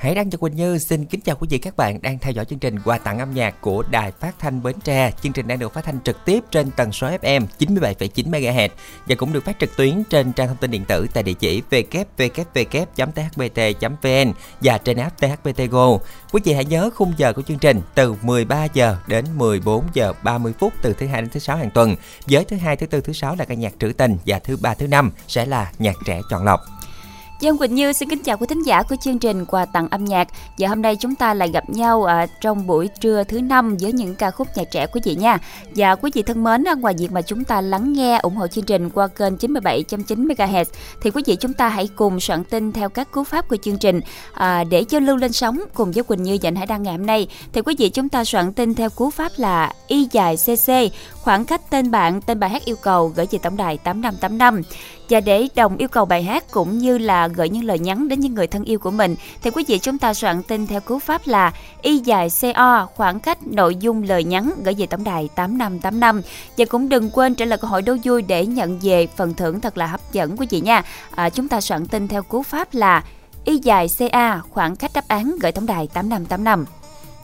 Hãy đăng cho Quỳnh Như xin kính chào quý vị các bạn đang theo dõi chương trình quà tặng âm nhạc của Đài Phát thanh Bến Tre. Chương trình đang được phát thanh trực tiếp trên tần số FM 97,9 MHz và cũng được phát trực tuyến trên trang thông tin điện tử tại địa chỉ www.thbt.vn và trên app THBT Go. Quý vị hãy nhớ khung giờ của chương trình từ 13 giờ đến 14 giờ 30 phút từ thứ hai đến thứ sáu hàng tuần. Với thứ hai, thứ tư, thứ sáu là ca nhạc trữ tình và thứ ba, thứ năm sẽ là nhạc trẻ chọn lọc dân Quỳnh Như xin kính chào quý thính giả của chương trình quà tặng âm nhạc. Và hôm nay chúng ta lại gặp nhau à, trong buổi trưa thứ năm với những ca khúc nhạc trẻ quý vị nha. Và quý vị thân mến, à, ngoài việc mà chúng ta lắng nghe ủng hộ chương trình qua kênh 97.9 MHz thì quý vị chúng ta hãy cùng soạn tin theo các cú pháp của chương trình à, để giao lưu lên sóng cùng với Quỳnh Như và anh Hải Đăng ngày hôm nay. Thì quý vị chúng ta soạn tin theo cú pháp là y dài cc khoảng cách tên bạn, tên bài hát yêu cầu gửi về tổng đài 8585. Và để đồng yêu cầu bài hát cũng như là gửi những lời nhắn đến những người thân yêu của mình thì quý vị chúng ta soạn tin theo cú pháp là y dài CO khoảng cách nội dung lời nhắn gửi về tổng đài 8585 và cũng đừng quên trả lời câu hỏi đố vui để nhận về phần thưởng thật là hấp dẫn quý vị nha. À, chúng ta soạn tin theo cú pháp là y dài CA khoảng cách đáp án gửi tổng đài 8585.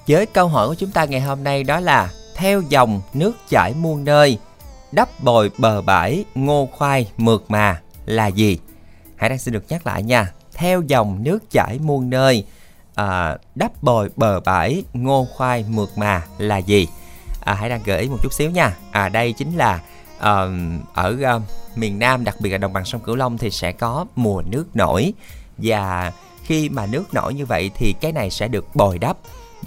Với câu hỏi của chúng ta ngày hôm nay đó là theo dòng nước chảy muôn nơi đắp bồi bờ bãi ngô khoai mượt mà là gì? Hải đang xin được nhắc lại nha. Theo dòng nước chảy muôn nơi à, đắp bồi bờ bãi ngô khoai mượt mà là gì? À, Hải đang gợi ý một chút xíu nha. À đây chính là à, ở à, miền Nam đặc biệt là đồng bằng sông Cửu Long thì sẽ có mùa nước nổi. Và khi mà nước nổi như vậy thì cái này sẽ được bồi đắp.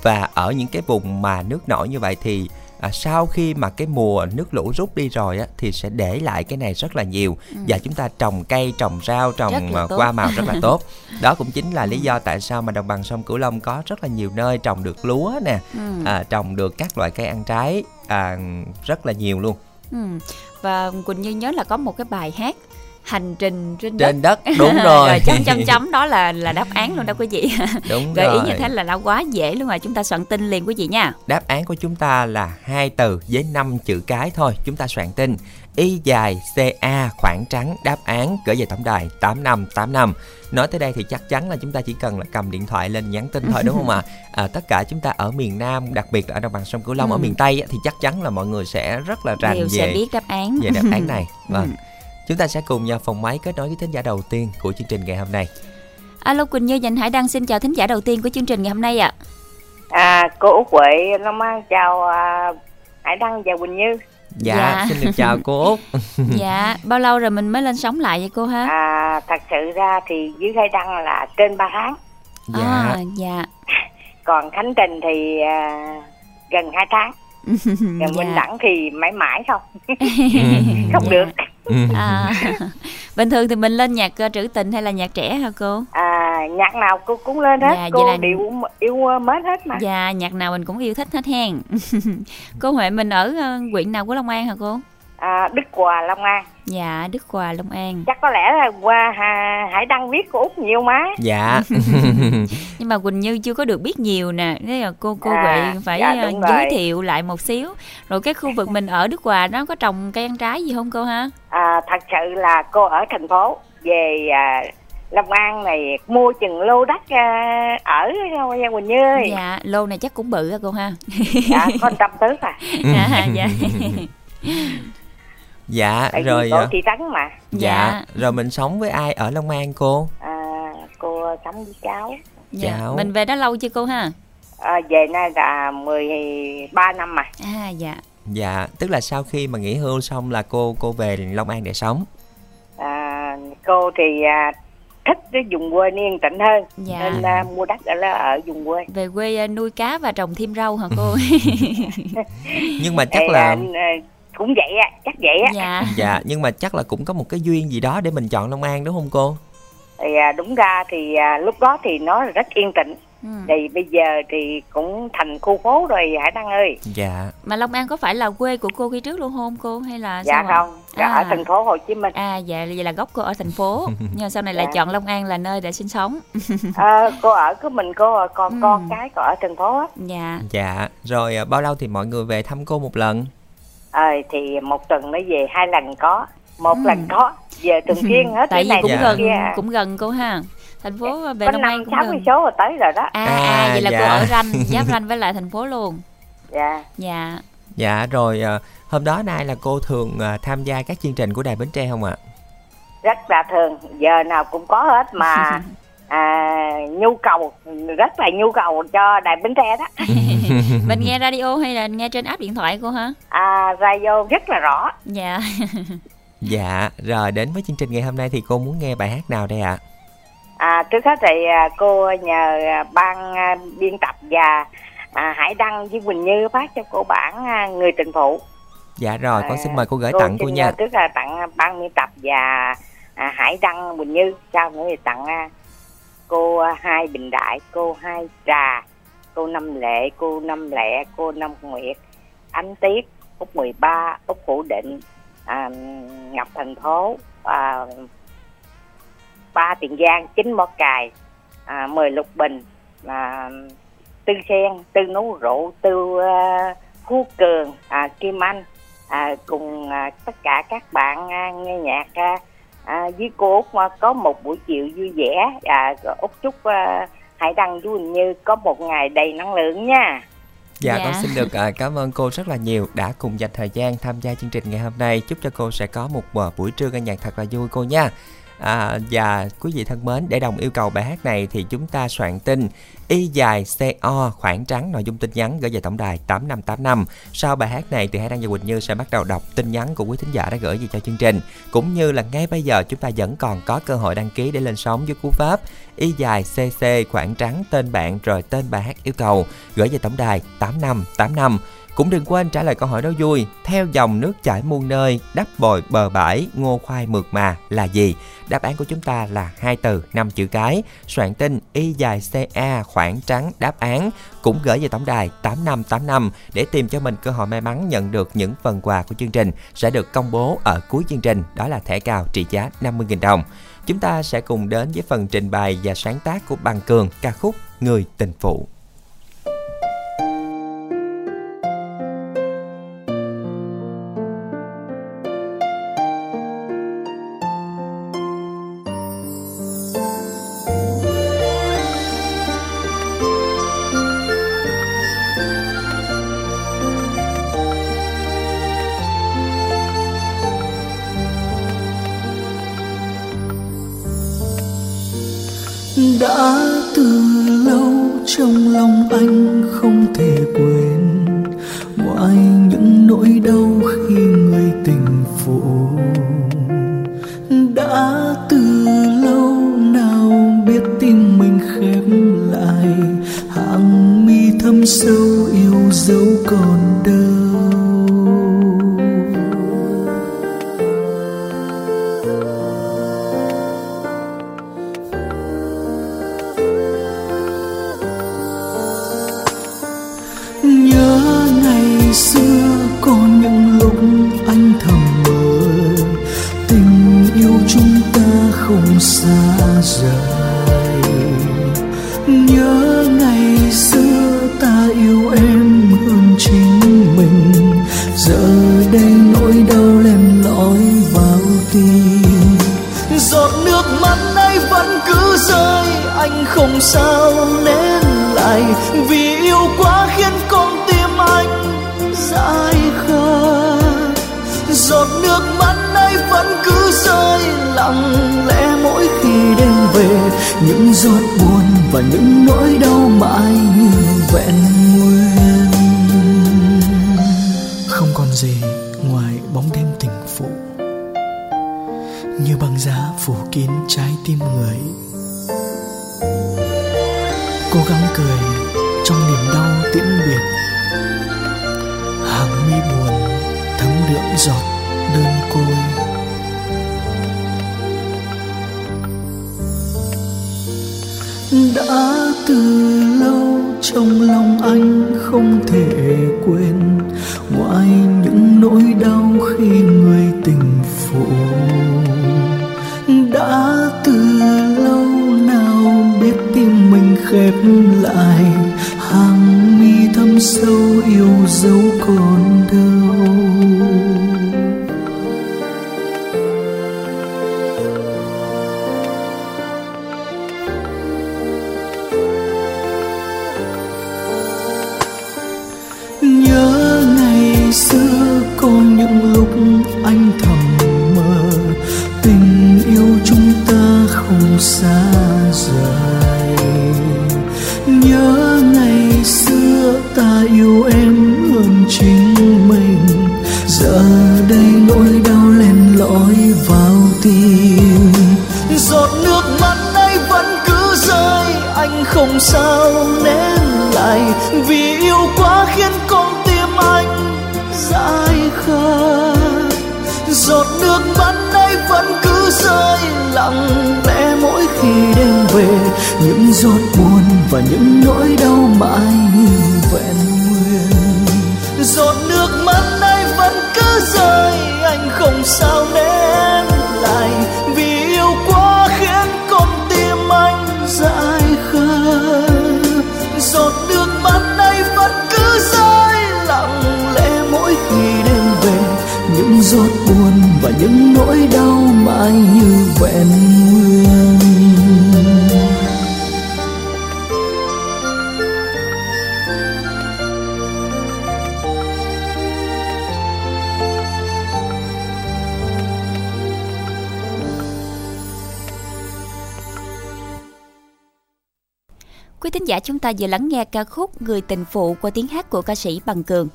Và ở những cái vùng mà nước nổi như vậy thì à, sau khi mà cái mùa nước lũ rút đi rồi á thì sẽ để lại cái này rất là nhiều ừ. và chúng ta trồng cây trồng rau trồng à, hoa màu rất là tốt đó cũng chính là lý do tại sao mà đồng bằng sông cửu long có rất là nhiều nơi trồng được lúa nè ừ. à, trồng được các loại cây ăn trái à, rất là nhiều luôn ừ. và quỳnh như nhớ là có một cái bài hát hành trình trên, trên đất, đất đúng rồi. rồi. chấm chấm chấm đó là là đáp án luôn đó quý vị. Đúng gợi ý như thế là đã quá dễ luôn rồi chúng ta soạn tin liền quý vị nha. Đáp án của chúng ta là hai từ với năm chữ cái thôi. Chúng ta soạn tin. Y dài ca khoảng trắng đáp án gửi về tổng đài tám năm tám năm. Nói tới đây thì chắc chắn là chúng ta chỉ cần là cầm điện thoại lên nhắn tin thôi đúng không ạ? À? à, tất cả chúng ta ở miền nam đặc biệt là ở đồng bằng sông cửu long ừ. ở miền tây thì chắc chắn là mọi người sẽ rất là rành Đều về sẽ biết đáp án. về đáp án này. Vâng. ừ. Chúng ta sẽ cùng nhau phòng máy kết nối với thính giả đầu tiên của chương trình ngày hôm nay. Alo Quỳnh Như dành Hải Đăng xin chào thính giả đầu tiên của chương trình ngày hôm nay ạ. À. à cô Út Huệ Long An chào à, Hải Đăng và Quỳnh Như. Dạ, dạ. xin được chào cô Út. dạ, bao lâu rồi mình mới lên sóng lại vậy cô ha? À thật sự ra thì dưới Hải Đăng là trên 3 tháng. Dạ. À, dạ. Còn Khánh Trình thì à, gần 2 tháng. Còn dạ. Minh Đẳng thì mãi mãi không. không dạ. được. À, bình thường thì mình lên nhạc uh, trữ tình hay là nhạc trẻ hả cô? À nhạc nào cô cũng lên hết. Dạ, cô là... đều yêu mến hết mà. Dạ nhạc nào mình cũng yêu thích hết hen. Cô huệ mình ở uh, huyện nào của long an hả cô? À, Đức Hòa Long An Dạ Đức Hòa Long An. Chắc có lẽ là qua hà, Hải Đăng viết của Út nhiều má Dạ. Nhưng mà Quỳnh Như chưa có được biết nhiều nè. Thế là cô cô à, vậy phải dạ, uh, giới thiệu lại một xíu. Rồi cái khu vực mình ở Đức Hòa nó có trồng cây ăn trái gì không cô ha? À, Thật sự là cô ở thành phố Về à, Long An này mua chừng lô đất uh, ở Gia Quỳnh Như. Dạ lô này chắc cũng bự á cô ha. Dạ con trăm tứ à. Dạ dạ dạ Tại rồi cô thị trấn mà. Dạ. dạ. rồi mình sống với ai? Ở long an cô? À cô sống với cháu. Dạ. cháu. mình về đó lâu chưa cô ha? À, về nay là 13 năm mà. À dạ. Dạ tức là sau khi mà nghỉ hưu xong là cô cô về long an để sống? À, cô thì à, thích cái vùng quê yên tĩnh hơn. Dạ. nên à, mua đất ở ở vùng quê. Về quê à, nuôi cá và trồng thêm rau hả cô? Nhưng mà chắc Ê, là anh, à, cũng vậy á chắc vậy á. Dạ. Dạ nhưng mà chắc là cũng có một cái duyên gì đó để mình chọn long an đúng không cô? Thì à, đúng ra thì à, lúc đó thì nó rất yên tĩnh. Ừ. thì bây giờ thì cũng thành khu phố rồi hải đăng ơi. Dạ. Mà long an có phải là quê của cô khi trước luôn không cô hay là dạ sao không à? ở thành phố hồ chí minh. À dạ vậy là gốc cô ở thành phố. Nhưng mà sau này dạ. lại chọn long an là nơi để sinh sống. À, cô ở của mình cô còn ừ. con cái còn ở thành phố á. Dạ. Dạ rồi à, bao lâu thì mọi người về thăm cô một lần ờ thì một tuần mới về hai lần có một Ừ. lần có về thường xuyên hết tại vì này cũng Dạ. gần kia. cũng gần cô ha thành phố về có Long An năm cũng sáu mươi gần số rồi tới rồi đó à, À, à vậy là cô dạ. ở ranh giáp ranh với lại thành phố luôn dạ dạ Dạ rồi à, hôm đó nay là cô thường à, tham gia các chương trình của Đài Bến Tre không ạ? rất là thường giờ nào cũng có hết mà à, nhu cầu rất là nhu cầu cho đài bến tre đó. Mình nghe radio hay là nghe trên app điện thoại cô hả? À, radio rất là rõ. Dạ. Dạ, rồi đến với chương trình ngày hôm nay thì cô muốn nghe bài hát nào đây ạ? à, trước hết thì à, cô nhờ à, ban à, biên tập và à, Hải Đăng với Quỳnh Như phát cho cô bản à, người tình phụ. Dạ rồi, con xin mời cô gửi cô tặng cô nha. à, Trước là tặng à, ban biên tập và à, Hải Đăng Quỳnh Như sau nữa thì tặng à, cô à, hai Bình Đại cô hai Trà cô Năm Lệ cô Năm Lẹ cô Năm Nguyệt Ánh Tiết Úc 13 Úc Phủ Định à, Ngọc Thành Phố à, ba Tiền Giang chín Mỏ Cài à, mười Lục Bình à, Tư Sen Tư Nấu Rượu Tư à, Phú Cường à, Kim Anh à, cùng à, tất cả các bạn à, nghe nhạc à, à, với cô Út à, có một buổi chiều vui vẻ à, Út chúc à, Hải Đăng với Quỳnh Như có một ngày đầy năng lượng nha Dạ, Dạ. con xin được à, cảm ơn cô rất là nhiều đã cùng dành thời gian tham gia chương trình ngày hôm nay. Chúc cho cô sẽ có một à, buổi trưa ca nhạc thật là vui cô nha. À, và quý vị thân mến, để đồng yêu cầu bài hát này thì chúng ta soạn tin Y dài CO khoảng trắng nội dung tin nhắn gửi về tổng đài 8585. Sau bài hát này thì hãy Đăng và Quỳnh Như sẽ bắt đầu đọc tin nhắn của quý thính giả đã gửi về cho chương trình. Cũng như là ngay bây giờ chúng ta vẫn còn có cơ hội đăng ký để lên sóng với cú pháp Y dài CC khoảng trắng tên bạn rồi tên bài hát yêu cầu gửi về tổng đài 8585. Cũng đừng quên trả lời câu hỏi đó vui. Theo dòng nước chảy muôn nơi Đắp bồi bờ bãi, Ngô khoai mượt mà là gì? Đáp án của chúng ta là hai từ, năm chữ cái. Soạn tin Y dài CA khoảng trắng đáp án. Cũng gửi về tổng đài 8585 Để tìm cho mình cơ hội may mắn nhận được những phần quà của chương trình Sẽ được công bố ở cuối chương trình. Đó là thẻ cào trị giá 50.000 đồng. Chúng ta sẽ cùng đến với phần trình bày và sáng tác của Bằng Cường ca khúc Người tình phụ. Trong lòng anh không thể quên. Ngoài những nỗi đau khi người tình phụ đã từ lâu nào biết tim mình khép lại. Hàng mi thâm sâu yêu dấu còn đơn xa rời. Nhớ ngày xưa ta yêu em hơn chính mình. Giờ đây nỗi đau len lỏi vào tim. Giọt nước mắt nay vẫn cứ rơi, anh không sao nén lại. Vì yêu quá khiến con tim anh dại khờ. Giọt nước mắt vẫn cứ rơi lặng lẽ mỗi khi đêm về. Những giọt buồn và những nỗi đau mãi như vẹn nguyên. Không còn gì ngoài bóng đêm tình phụ. Như băng giá phủ kín trái tim người. Cố gắng cười trong niềm đau tiễn biệt. Hàng mi buồn thấm đượm giọt không thể Quý thính giả chúng ta vừa lắng nghe ca khúc Người tình phụ qua tiếng hát của ca sĩ Bằng Cường.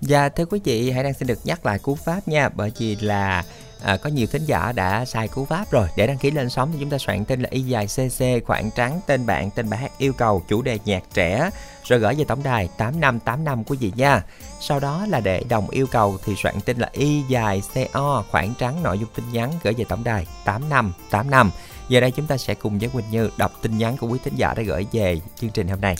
Dạ thưa quý vị, hãy đang xin được nhắc lại cú pháp nha, bởi vì là à, có nhiều thính giả đã sai cú pháp rồi. Để đăng ký lên sóng thì chúng ta soạn tên là y dài cc khoảng trắng tên bạn, tên bài hát yêu cầu, chủ đề nhạc trẻ rồi gửi về tổng đài 8585 quý vị nha. Sau đó là để đồng yêu cầu thì soạn tên là y dài co khoảng trắng nội dung tin nhắn gửi về tổng đài 8585. Giờ đây chúng ta sẽ cùng với Quỳnh Như đọc tin nhắn của quý thính giả đã gửi về chương trình hôm nay.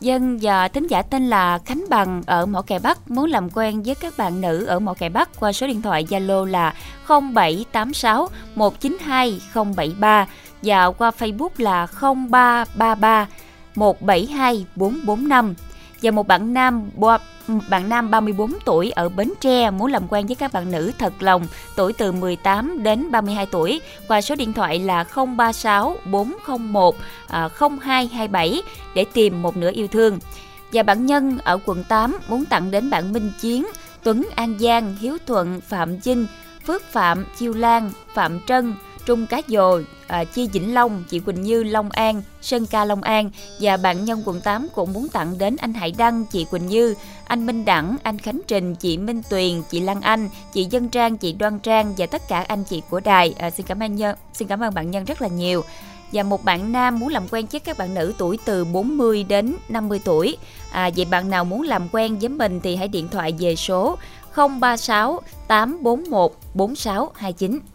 Dân và thính giả tên là Khánh Bằng ở Mỏ Cày Bắc muốn làm quen với các bạn nữ ở Mỏ Cày Bắc qua số điện thoại Zalo là 0786 192 073 và qua Facebook là 0333 172 445 và một bạn nam bạn nam 34 tuổi ở Bến Tre muốn làm quen với các bạn nữ thật lòng tuổi từ 18 đến 32 tuổi qua số điện thoại là 036 401 0227 để tìm một nửa yêu thương. Và bạn Nhân ở quận 8 muốn tặng đến bạn Minh Chiến, Tuấn An Giang, Hiếu Thuận, Phạm Vinh, Phước Phạm, Chiêu Lan, Phạm Trân, Trung Cá Dồ, à, Chi Vĩnh Long, chị Quỳnh Như Long An, Sơn Ca Long An và bạn nhân quận 8 cũng muốn tặng đến anh Hải Đăng, chị Quỳnh Như, anh Minh Đẳng, anh Khánh Trình, chị Minh Tuyền, chị Lan Anh, chị Dân Trang, chị Đoan Trang và tất cả anh chị của đài. À, xin cảm ơn nhân, xin cảm ơn bạn nhân rất là nhiều. Và một bạn nam muốn làm quen với các bạn nữ tuổi từ 40 đến 50 tuổi. À, vậy bạn nào muốn làm quen với mình thì hãy điện thoại về số 036 841 4629.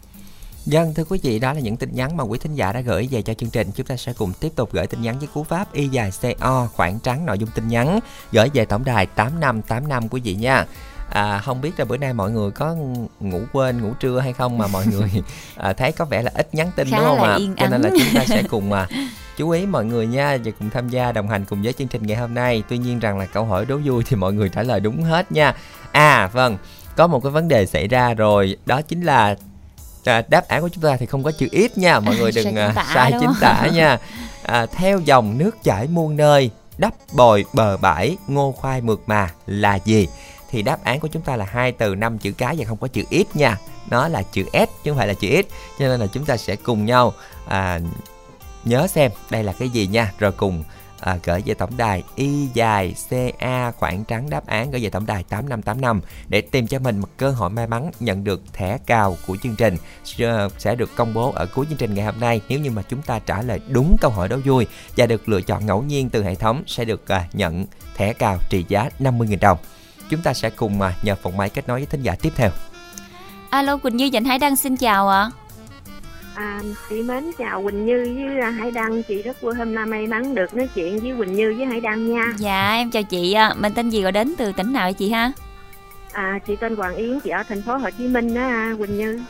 Dân thưa quý vị, đó là những tin nhắn mà quý thính giả đã gửi về cho chương trình. Chúng ta sẽ cùng tiếp tục gửi tin nhắn với cú pháp y dài CO khoảng trắng nội dung tin nhắn gửi về tổng đài 8585 quý vị nha. À, không biết là bữa nay mọi người có ngủ quên ngủ trưa hay không mà mọi người à, thấy có vẻ là ít nhắn tin Khá đúng không ạ? Cho nên là chúng ta sẽ cùng à, chú ý mọi người nha và cùng tham gia đồng hành cùng với chương trình ngày hôm nay. Tuy nhiên rằng là câu hỏi đố vui thì mọi người trả lời đúng hết nha. À vâng, có một cái vấn đề xảy ra rồi, đó chính là à, đáp án của chúng ta thì không có chữ ít nha, mọi người đừng à, sai chính tả nha. À, theo dòng nước chảy muôn nơi, đắp bồi bờ bãi, ngô khoai mượt mà là gì? Thì đáp án của chúng ta là hai từ năm chữ cái và không có chữ ít nha. Nó là chữ S chứ không phải là chữ ít. Cho nên là chúng ta sẽ cùng nhau à, nhớ xem đây là cái gì nha, rồi cùng à, gửi về tổng đài y dài ca khoảng trắng đáp án gửi về tổng đài 8585 để tìm cho mình một cơ hội may mắn nhận được thẻ cào của chương trình. Sẽ được công bố ở cuối chương trình ngày hôm nay. Nếu như mà chúng ta trả lời đúng câu hỏi đố vui và được lựa chọn ngẫu nhiên từ hệ thống sẽ được à, nhận thẻ cào trị giá 50.000 đồng. Chúng ta sẽ cùng à, nhờ phòng máy kết nối với thính giả tiếp theo. Alo Quỳnh Như Dạnh Hải Đăng xin chào ạ. À, chị mến chào Quỳnh Như với à, Hải Đăng Chị rất vui hôm nay may mắn được nói chuyện với Quỳnh Như với Hải Đăng nha Dạ em chào chị ạ. Mình tên gì gọi đến từ tỉnh nào vậy chị ha? à, Chị tên Hoàng Yến, chị ở thành phố Hồ Chí Minh đó à, Quỳnh Như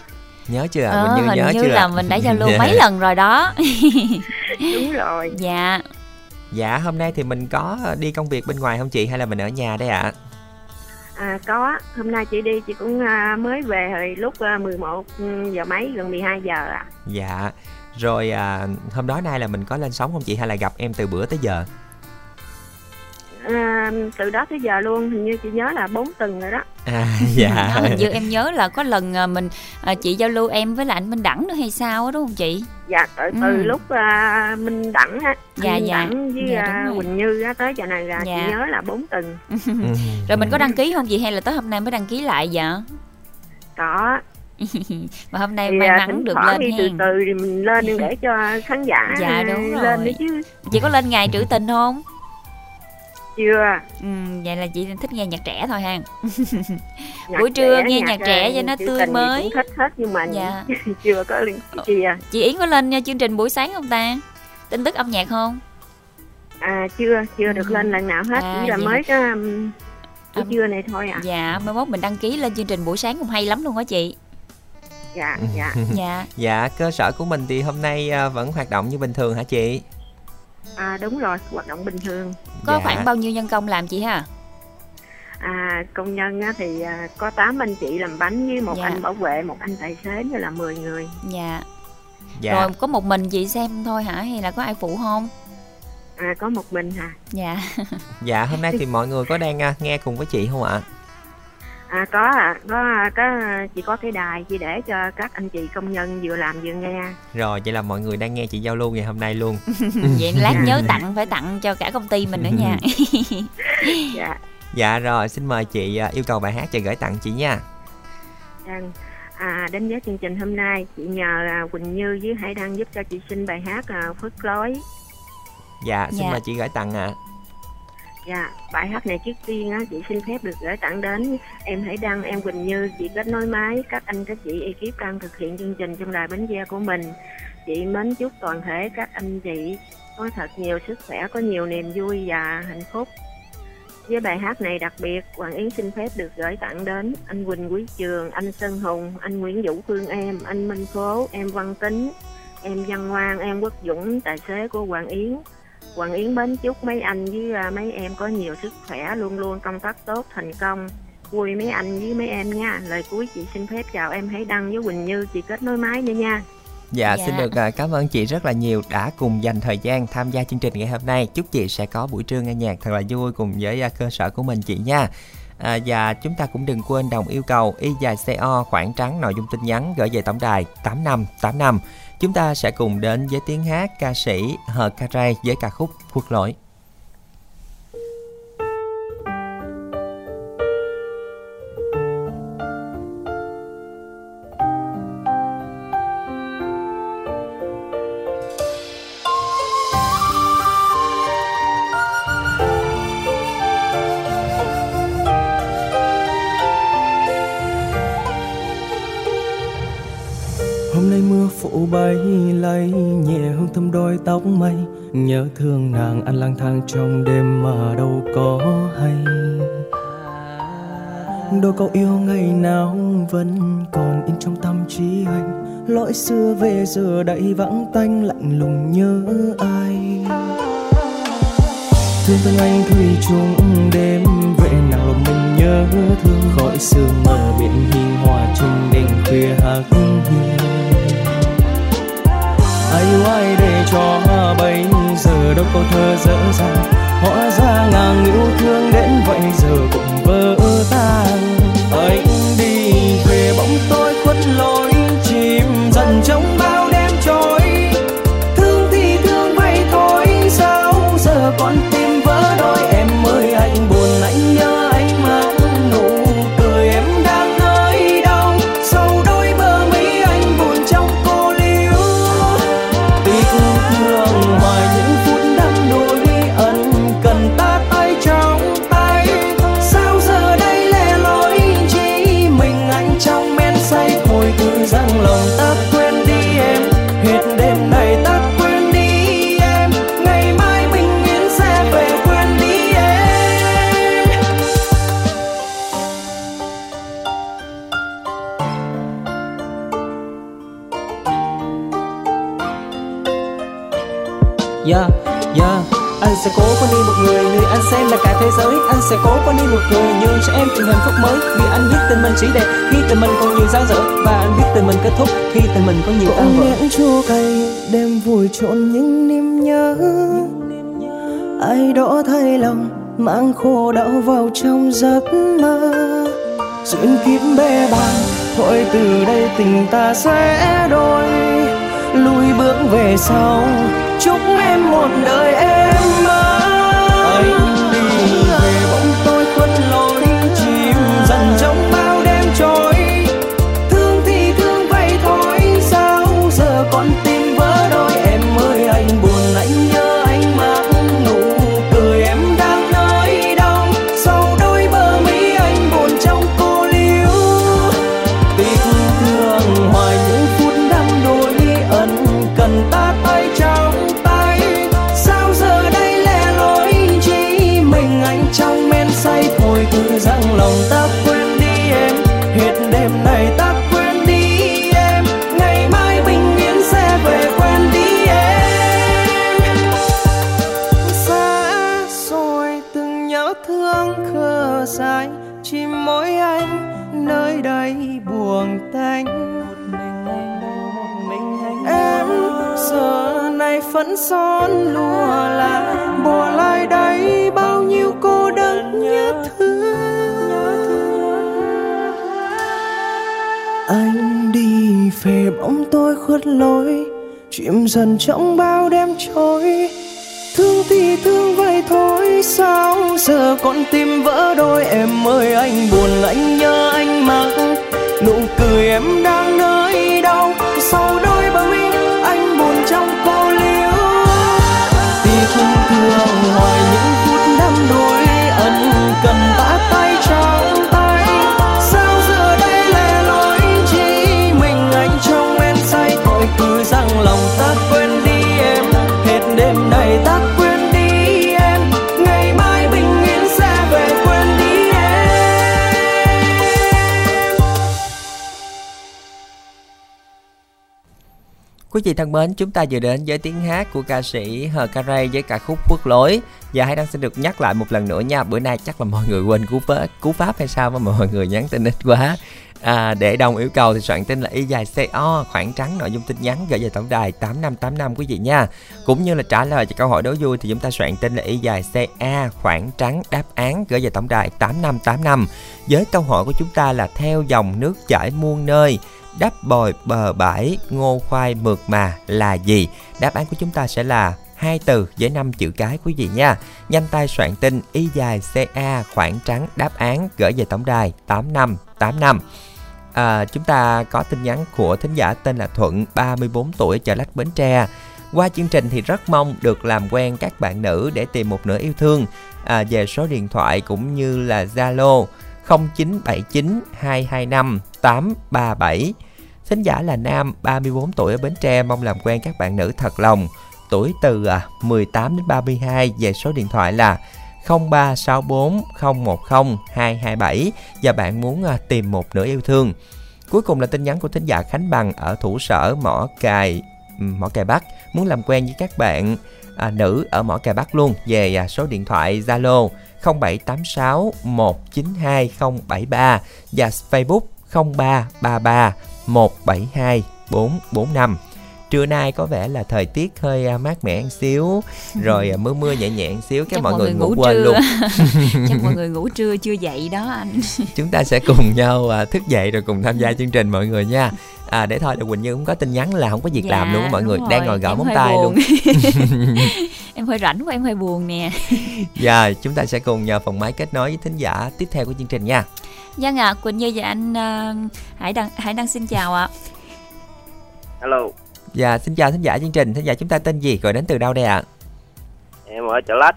nhớ chưa ạ? Ờ, Quỳnh Như hình nhớ như chưa là mình đã giao lưu Dạ. mấy lần rồi đó. Đúng rồi dạ. dạ hôm nay thì mình có đi công việc bên ngoài không chị hay là mình ở nhà đây ạ à, À, có, hôm nay chị đi chị cũng à, mới về hồi lúc à, 11 ừ, giờ mấy, gần 12 giờ à. dạ. Rồi à, hôm đó nay là mình có lên sóng không chị? Hay là gặp em từ bữa tới giờ? À Từ đó tới giờ luôn, hình như chị nhớ là 4 tuần rồi đó à dạ Đó, hình như em nhớ là có lần à, mình à, chị giao lưu em với lại anh Minh Đẳng nữa hay sao á đúng không chị? Dạ, từ, từ Ừ. lúc à, Minh Đẳng á Dạ, Minh dạ. Đẳng với Dạ, à. Quỳnh Như á, tới giờ này là Dạ. chị nhớ là 4 tuần Ừ. Rồi mình có đăng ký không chị hay là tới hôm nay mới đăng ký lại dạ? Có, Mà hôm nay thì may à, mắn được lên đi từ từ thì mình lên để cho khán giả Dạ, đúng lên rồi. đấy chứ chị có lên ngày trữ tình không chưa? Ừ, vậy là chị thích nghe nhạc trẻ thôi ha. Nhạc Buổi trưa trẻ, nghe nhạc trẻ ờ, cho nó tươi mới. cũng thích hết nhưng mà Dạ. chưa có liên chia chị yến có lên chương trình buổi sáng không ta? Tin tức âm nhạc không? À chưa chưa được Ừ. lên lần nào hết À, chỉ là vậy mới có um, buổi Âm- trưa này thôi à dạ mai mốt mình đăng ký lên chương trình buổi sáng cũng hay lắm luôn á chị. Dạ dạ. Dạ. Dạ, cơ sở của mình thì hôm nay à, vẫn hoạt động như bình thường hả chị? À đúng rồi hoạt động bình thường có dạ. khoảng bao nhiêu nhân công làm chị ha à công nhân á, thì à, có 8 anh chị làm bánh với một Dạ. anh bảo vệ một anh tài xế nữa là 10 người dạ Dạ. rồi có một mình chị xem thôi hả hay là có ai phụ không à có một mình hả dạ Dạ, hôm nay thì mọi người có đang à, nghe cùng với chị không ạ? À có à có có chỉ có cái đài chỉ để cho các anh chị công nhân vừa làm vừa nghe Rồi, vậy là mọi người đang nghe chị giao lưu ngày hôm nay luôn. vậy lát nhớ tặng phải tặng cho cả công ty mình nữa nha dạ Dạ rồi, xin mời chị à, yêu cầu bài hát chị gửi tặng chị nha. Đăng. À, đến với chương trình hôm nay chị nhờ à, Quỳnh Như với Hải Đăng giúp cho chị xin bài hát à, Phước Lối Dạ, xin Dạ. mời chị gửi tặng ạ. Dạ, bài hát này trước tiên á, chị xin phép được gửi tặng đến em Hải Đăng, em Quỳnh Như, chị kết nối máy, các anh các chị ekip đang thực hiện chương trình trong đài Bến Tre của mình. Chị mến chúc toàn thể các anh chị có thật nhiều sức khỏe, có nhiều niềm vui và hạnh phúc. Với bài hát này đặc biệt, Hoàng Yến xin phép được gửi tặng đến anh Quỳnh Quý Trường, anh Sơn Hùng, anh Nguyễn Vũ Phương Em, anh Minh Phố, em Văn Tính, em Văn Ngoan, em Quốc Dũng, tài xế của Hoàng Yến, Hoàng Yến mến chúc mấy anh với à, mấy em có nhiều sức khỏe, luôn luôn công tác tốt, thành công. Vui mấy anh với mấy em nha. Lời cuối chị xin phép chào em Hãy Đăng với Quỳnh Như, chị kết nối máy nữa nha. Dạ, Dạ. xin được à, cảm ơn chị rất là nhiều đã cùng dành thời gian tham gia chương trình ngày hôm nay. Chúc chị sẽ có buổi trưa nghe nhạc thật là vui cùng với à, cơ sở của mình chị nha. À, và chúng ta cũng đừng quên đồng yêu cầu y dài CO khoảng trắng nội dung tin nhắn gửi về tổng đài 8585. Chúng ta sẽ cùng đến với tiếng hát ca sĩ Hờ Ca Ray với ca khúc Quốc Lỗi. Đôi tóc mây. Nhớ thương nàng anh lang thang trong đêm mà đâu có hay. Đôi câu yêu ngày nào vẫn còn in trong tâm trí anh. Lỗi xưa về giờ đầy vắng tanh, lạnh lùng nhớ ai. Thương thân anh thủy chung đêm, về nàng lòng mình nhớ thương. Khỏi sương mờ biển hiên hòa chung đêm khuya hạc hiên ai oai để cho bây giờ đâu câu thơ dở dàng. Hóa ra ngàn yêu thương đến vậy giờ cũng sẽ cố quên đi một người, người anh xem là cả thế giới. Anh sẽ cố quên đi một người, nhưng cho em tìm hạnh phúc mới. Vì anh biết tình mình chỉ đẹp khi tình mình còn nhiều dang dở. Và anh biết tình mình kết thúc khi tình mình có nhiều tan vỡ. nhãn chua cay, đêm vùi trộn những niềm nhớ. Ai đó thay lòng, mang khổ đau vào trong giấc mơ. Duyên kiếp bê bàng, thôi từ đây tình ta sẽ đôi. Lùi bước về sau chúc em một đời em về tôi khuất lối, chìm dần trong bao đêm trôi. Thương thì thương vậy thôi, sao giờ con tim vỡ đôi? Em ơi, anh buồn, anh nhớ anh mặc nụ cười em đang nơi đâu? Sau đôi bờ mi anh buồn trong cô liễu. Thì thương thương hoài Quý vị thân mến, chúng ta vừa đến với tiếng hát của ca sĩ Hờ Caray với ca khúc Quốc Lối. Và hãy đang xin được nhắc lại một lần nữa nha Bữa nay chắc là mọi người quên cú pháp, cú pháp hay sao mà mọi người nhắn tin ít quá. À, Để đồng yêu cầu thì soạn tin là y dài CO khoảng trắng nội dung tin nhắn gửi về tổng đài 8585 quý vị nha. Cũng như là trả lời cho câu hỏi đố vui thì chúng ta soạn tin là y dài CA khoảng trắng đáp án gửi về tổng đài 8585 Với câu hỏi của chúng ta là theo dòng nước chảy muôn nơi đắp bồi bờ bãi ngô khoai mượt mà là gì? Đáp án của chúng ta sẽ là hai từ với năm chữ cái quý vị nha. Nhanh tay soạn tin y dài ca khoảng trắng đáp án gửi về tổng đài 8585 à, chúng ta có tin nhắn của thính giả tên là Thuận 34 tuổi chợ lách Bến Tre. Qua chương trình thì rất mong được làm quen các bạn nữ để tìm một nửa yêu thương. À, về số điện thoại cũng như là Zalo 0979 225 837. Thính giả là nam 34 tuổi ở Bến Tre mong làm quen các bạn nữ thật lòng. Tuổi từ à, 18 đến 32 về số điện thoại là 0364 010 227 và bạn muốn à, tìm một nửa yêu thương. Cuối cùng là tin nhắn của thính giả Khánh Bằng ở thủ sở Mỏ Cài Mỏ Cài Bắc muốn làm quen với các bạn à, nữ ở Mỏ Cài Bắc luôn về à, số điện thoại Zalo 0786 192 073 và Facebook 0333 172 445. Trưa nay có vẻ là thời tiết hơi à, mát mẻ một xíu Rồi à, mưa mưa nhẹ nhẹ một xíu Cái Chắc mọi, người ngủ, trưa. quên luôn. Chắc mọi người ngủ trưa chưa dậy đó anh. Chúng ta sẽ cùng nhau à, thức dậy rồi cùng tham gia chương trình mọi người nha. À, Để thôi là Quỳnh Như cũng có tin nhắn là không có việc Dạ, làm luôn mọi người đúng Đang rồi, ngồi gõ móng tay buồn. luôn Em hơi rảnh quá em hơi buồn nè. Và chúng ta sẽ cùng nhờ phòng máy kết nối với thính giả tiếp theo của chương trình nha Vâng ạ, Quỳnh Như và anh ờ, Hải Đăng Hải Đăng xin chào ạ Hello, Và xin chào thính giả chương trình Thính giả chúng ta tên gì rồi đến từ đâu đây ạ em ở chợ lách.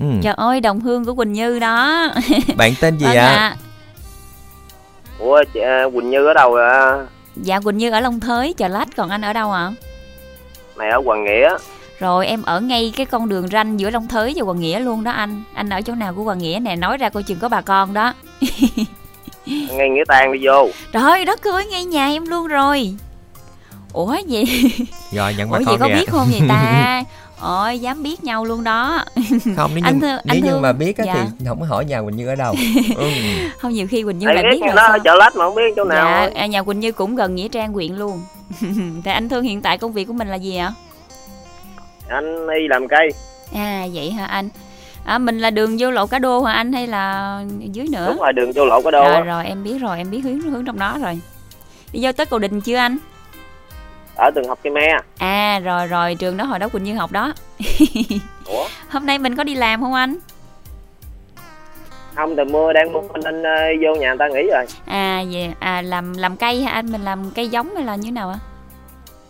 ừ. Trời ơi, đồng hương của Quỳnh Như đó Bạn tên gì Vâng ạ ạ. Ủa, chị, à, Quỳnh Như ở đâu vậy? Dạ Quỳnh Như ở Long Thới, Chợ Lách Còn anh ở đâu ạ? Này ở Hoàng Nghĩa. Rồi em ở ngay cái con đường ranh giữa Long Thới và Hoàng Nghĩa luôn đó anh Anh ở chỗ nào của Hoàng Nghĩa nè, nói ra coi chừng có bà con đó Ngay Nghĩa Tan đi vô. Trời đất ơi, ngay nhà em luôn rồi Ủa gì? Rồi nhận Ủa con có biết không vậy ta? Ôi, dám biết nhau luôn đó Không nếu như, Anh thưa- anh nếu như thương- mà biết á, dạ. thì không có hỏi nhà Quỳnh Như ở đâu ừ. Không nhiều khi Quỳnh Như lại biết rồi ở chợ lách mà không biết chỗ nào. Dạ, à, nhà Quỳnh Như cũng gần Nghĩa Trang huyện luôn Thì anh Thương hiện tại công việc của mình là gì ạ? Anh đi làm cây. À vậy hả anh? À, mình là đường vô lộ cá đô hả anh hay là dưới nữa? Đúng rồi, đường vô lộ có đâu Rồi á. rồi em biết rồi, em biết hướng hướng trong đó rồi. Đi vô tới cầu đình chưa anh? Ở từng học cây me. À rồi rồi, trường đó hồi đó Quỳnh Như học đó. Ủa? Hôm nay mình có đi làm không anh? Không, trời mưa đang mưa nên ờ, vô nhà người ta nghỉ rồi. À vậy à làm làm cây hả anh? Mình làm cây giống hay là như nào ạ?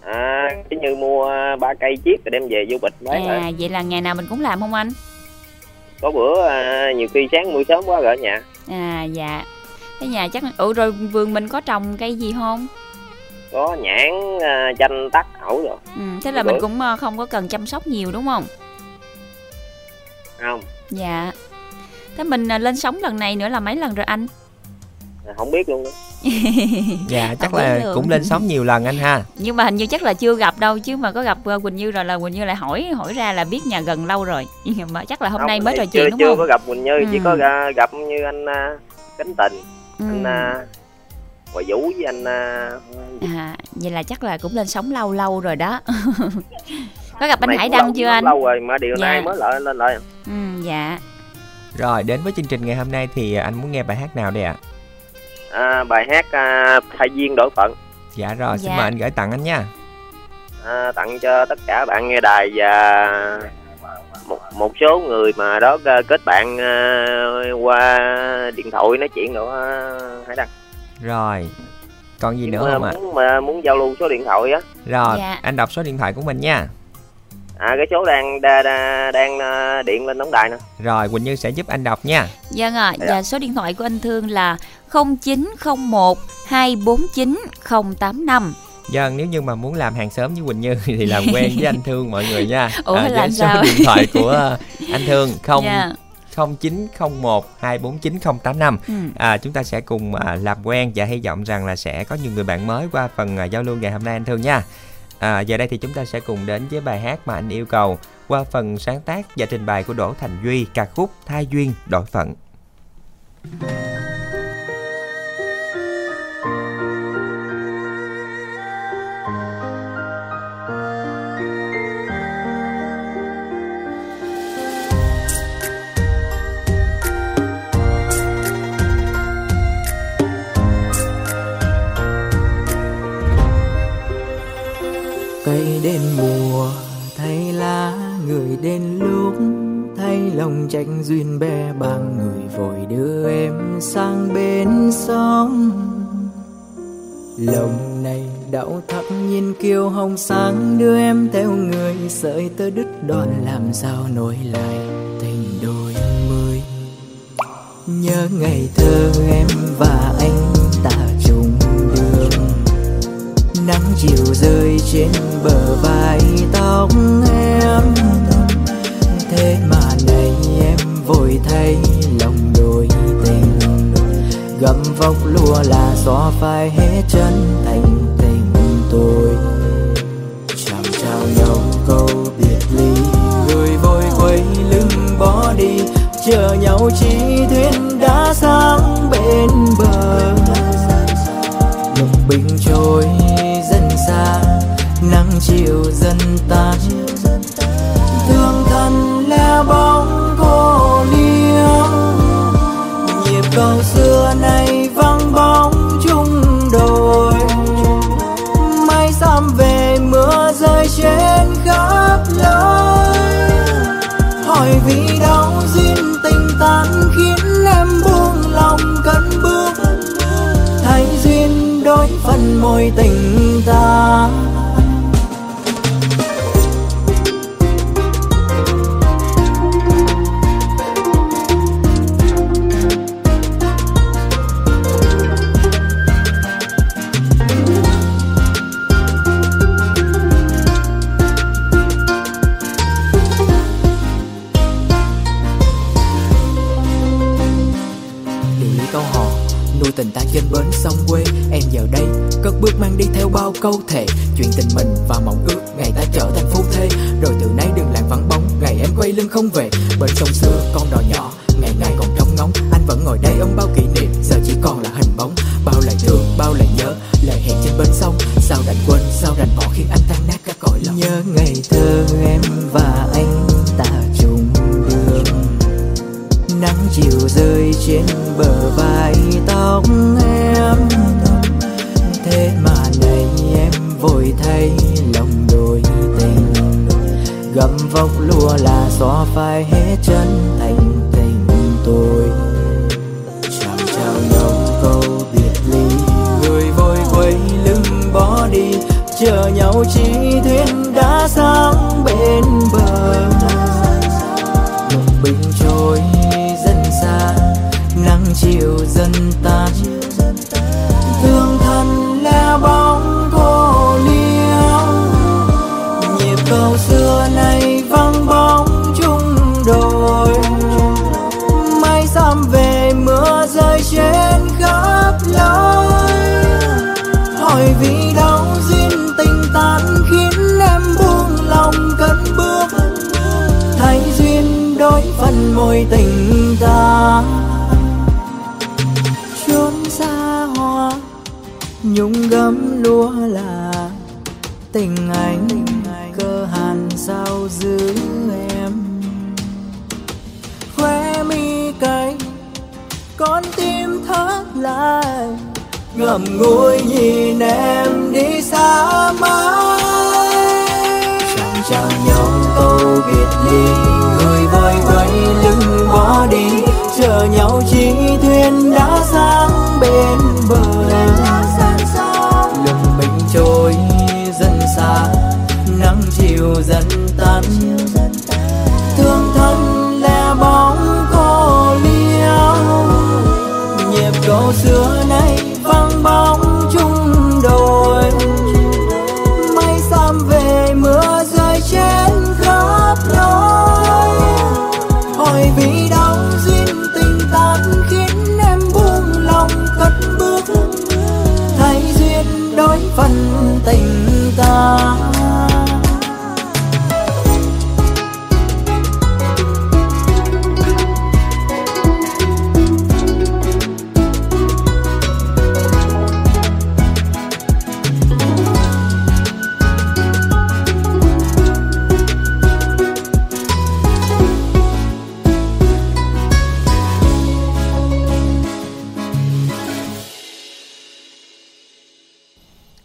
À, cái như mua ba cây chiếc rồi đem về vô bịch bán À à. vậy là ngày nào mình cũng làm không anh? Có bữa à, nhiều khi sáng mưa sớm quá rồi ở nhà. À dạ. Cái nhà chắc Ủa rồi vườn mình có trồng cây gì không? Có nhãn, à, chanh, tắc, ẩu rồi. Ừ, thế là mình cũng ờ, không có cần chăm sóc nhiều đúng không? Không, Dạ. Thế mình ờ, lên sóng lần này nữa là mấy lần rồi anh? Không biết luôn. Dạ chắc Không là cũng lên sóng nhiều lần anh ha nhưng mà hình như chắc là chưa gặp đâu chứ mà có gặp ờ, Quỳnh Như rồi là Quỳnh Như lại hỏi hỏi ra là biết nhà gần lâu rồi mà chắc là hôm Không, nay mới trò chưa, chuyện đúng chưa không có gặp Quỳnh Như, chỉ Ừ. có à, gặp như anh à, Cánh Tình, ừ. anh à, Hoài Vũ với anh à, à vậy là chắc là cũng lên sóng lâu lâu rồi đó có gặp anh Hải Đăng lâu- chưa anh lâu rồi mà điều Dạ. nay mới lại lên lại ừ, dạ Rồi đến với chương trình ngày hôm nay thì anh muốn nghe bài hát nào đây ạ? à, bài hát à, thay duyên đổi phận Dạ rồi, xin Dạ. mời anh gửi tặng anh nha. à, tặng cho tất cả bạn nghe đài và một một số người mà đó à, kết bạn à, qua điện thoại nói chuyện nữa à, Hải Đăng Rồi. Còn gì Nhưng nữa mà không ạ? muốn mà muốn giao lưu số điện thoại á Rồi, Dạ. anh đọc số điện thoại của mình nha. À cái số đang đa, đa, đang à, điện lên tổng đài nè Rồi, Quỳnh Như sẽ giúp anh đọc nha. Vâng ạ, Dạ. và số điện thoại của anh Thương là 0901 249 085. Dân nếu như mà muốn làm hàng xóm với Quỳnh Như thì làm quen với anh Thương mọi người nha. Ủa, à, làm với số sao? điện thoại của ờ, anh Thương không Dạ. 0901 249 085 Ừ. à, chúng ta sẽ cùng à, làm quen và hy vọng rằng là sẽ có nhiều người bạn mới qua phần à, giao lưu ngày hôm nay anh Thương nha à, giờ đây thì chúng ta sẽ cùng đến với bài hát mà anh yêu cầu qua phần sáng tác và trình bày của Đỗ Thành Duy ca khúc Thai duyên đổi phận. cây đến lúc thay lòng tranh duyên bè bằng người vội đưa em sang bên sông lòng này đau thắm nhìn kiều hồng sáng, đưa em theo người sợi tơ đứt đoạn, làm sao nối lại tình đôi mới nhớ ngày thơ em và anh nắng chiều rơi trên bờ vai tóc em. Thế mà này em vội thay lòng đôi tình. Gầm vóc lúa là xóa phai hết chân thành tình tôi. Chào chào nhau câu biệt ly, người vội quay lưng bỏ đi. Chờ nhau chỉ thuyền đã sang bên bờ. Lục bình trôi chiều dần tan thương thân lẻ bóng cô liêu nhịp cầu xưa nay vắng bóng chung đồi. Mây xăm về mưa rơi trên khắp lối hỏi vì đâu duyên tình tan khiến em buông lòng cân bước. Thay duyên đôi phần môi tình sông quê, em giờ đây. Cất bước mang đi theo bao câu thề. Chuyện tình mình và mong ước, ngày ta trở thành phu thê. Rồi từ nay đừng lại vắng bóng, ngày em quay lưng không về. Bên sông xưa, con đò nhỏ. Anh cơ hàn sao giữ em? Khóe mi cay, con tim thắt lại, ngậm ngùi nhìn em đi xa mãi. Chẳng chào nhau câu biệt ly, người vơi vẫy lưng bỏ đi, chờ nhau chỉ thuyền đã sang bên bờ. Lòng mình trôi chiều dần tan, thương thân lẻ bóng cô liêu nhịp cầu xưa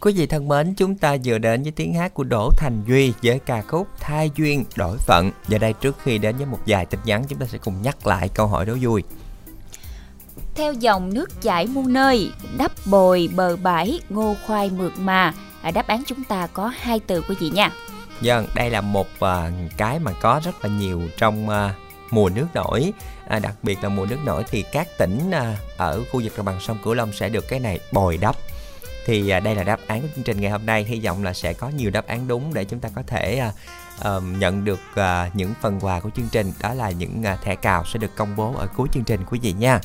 Quý vị thân mến, chúng ta vừa đến với tiếng hát của Đỗ Thành Duy với ca khúc Thai Duyên Đổi Phận. Và đây trước khi đến với một vài tin nhắn, chúng ta sẽ cùng nhắc lại câu hỏi đố vui. Theo dòng nước chảy muôn nơi, đắp bồi bờ bãi, ngô khoai mượt mà. À, đáp án chúng ta có hai từ quý vị nha. Vâng, đây là một à, cái mà có rất là nhiều trong à, mùa nước nổi. À, đặc biệt là mùa nước nổi thì các tỉnh à, ở khu vực đồng bằng sông Cửu Long sẽ được cái này bồi đắp. Thì à, đây là đáp án của chương trình ngày hôm nay. Hy vọng là sẽ có nhiều đáp án đúng để chúng ta có thể uh, nhận được uh, những phần quà của chương trình. Đó là những uh, thẻ cào sẽ được công bố ở cuối chương trình quý vị nha.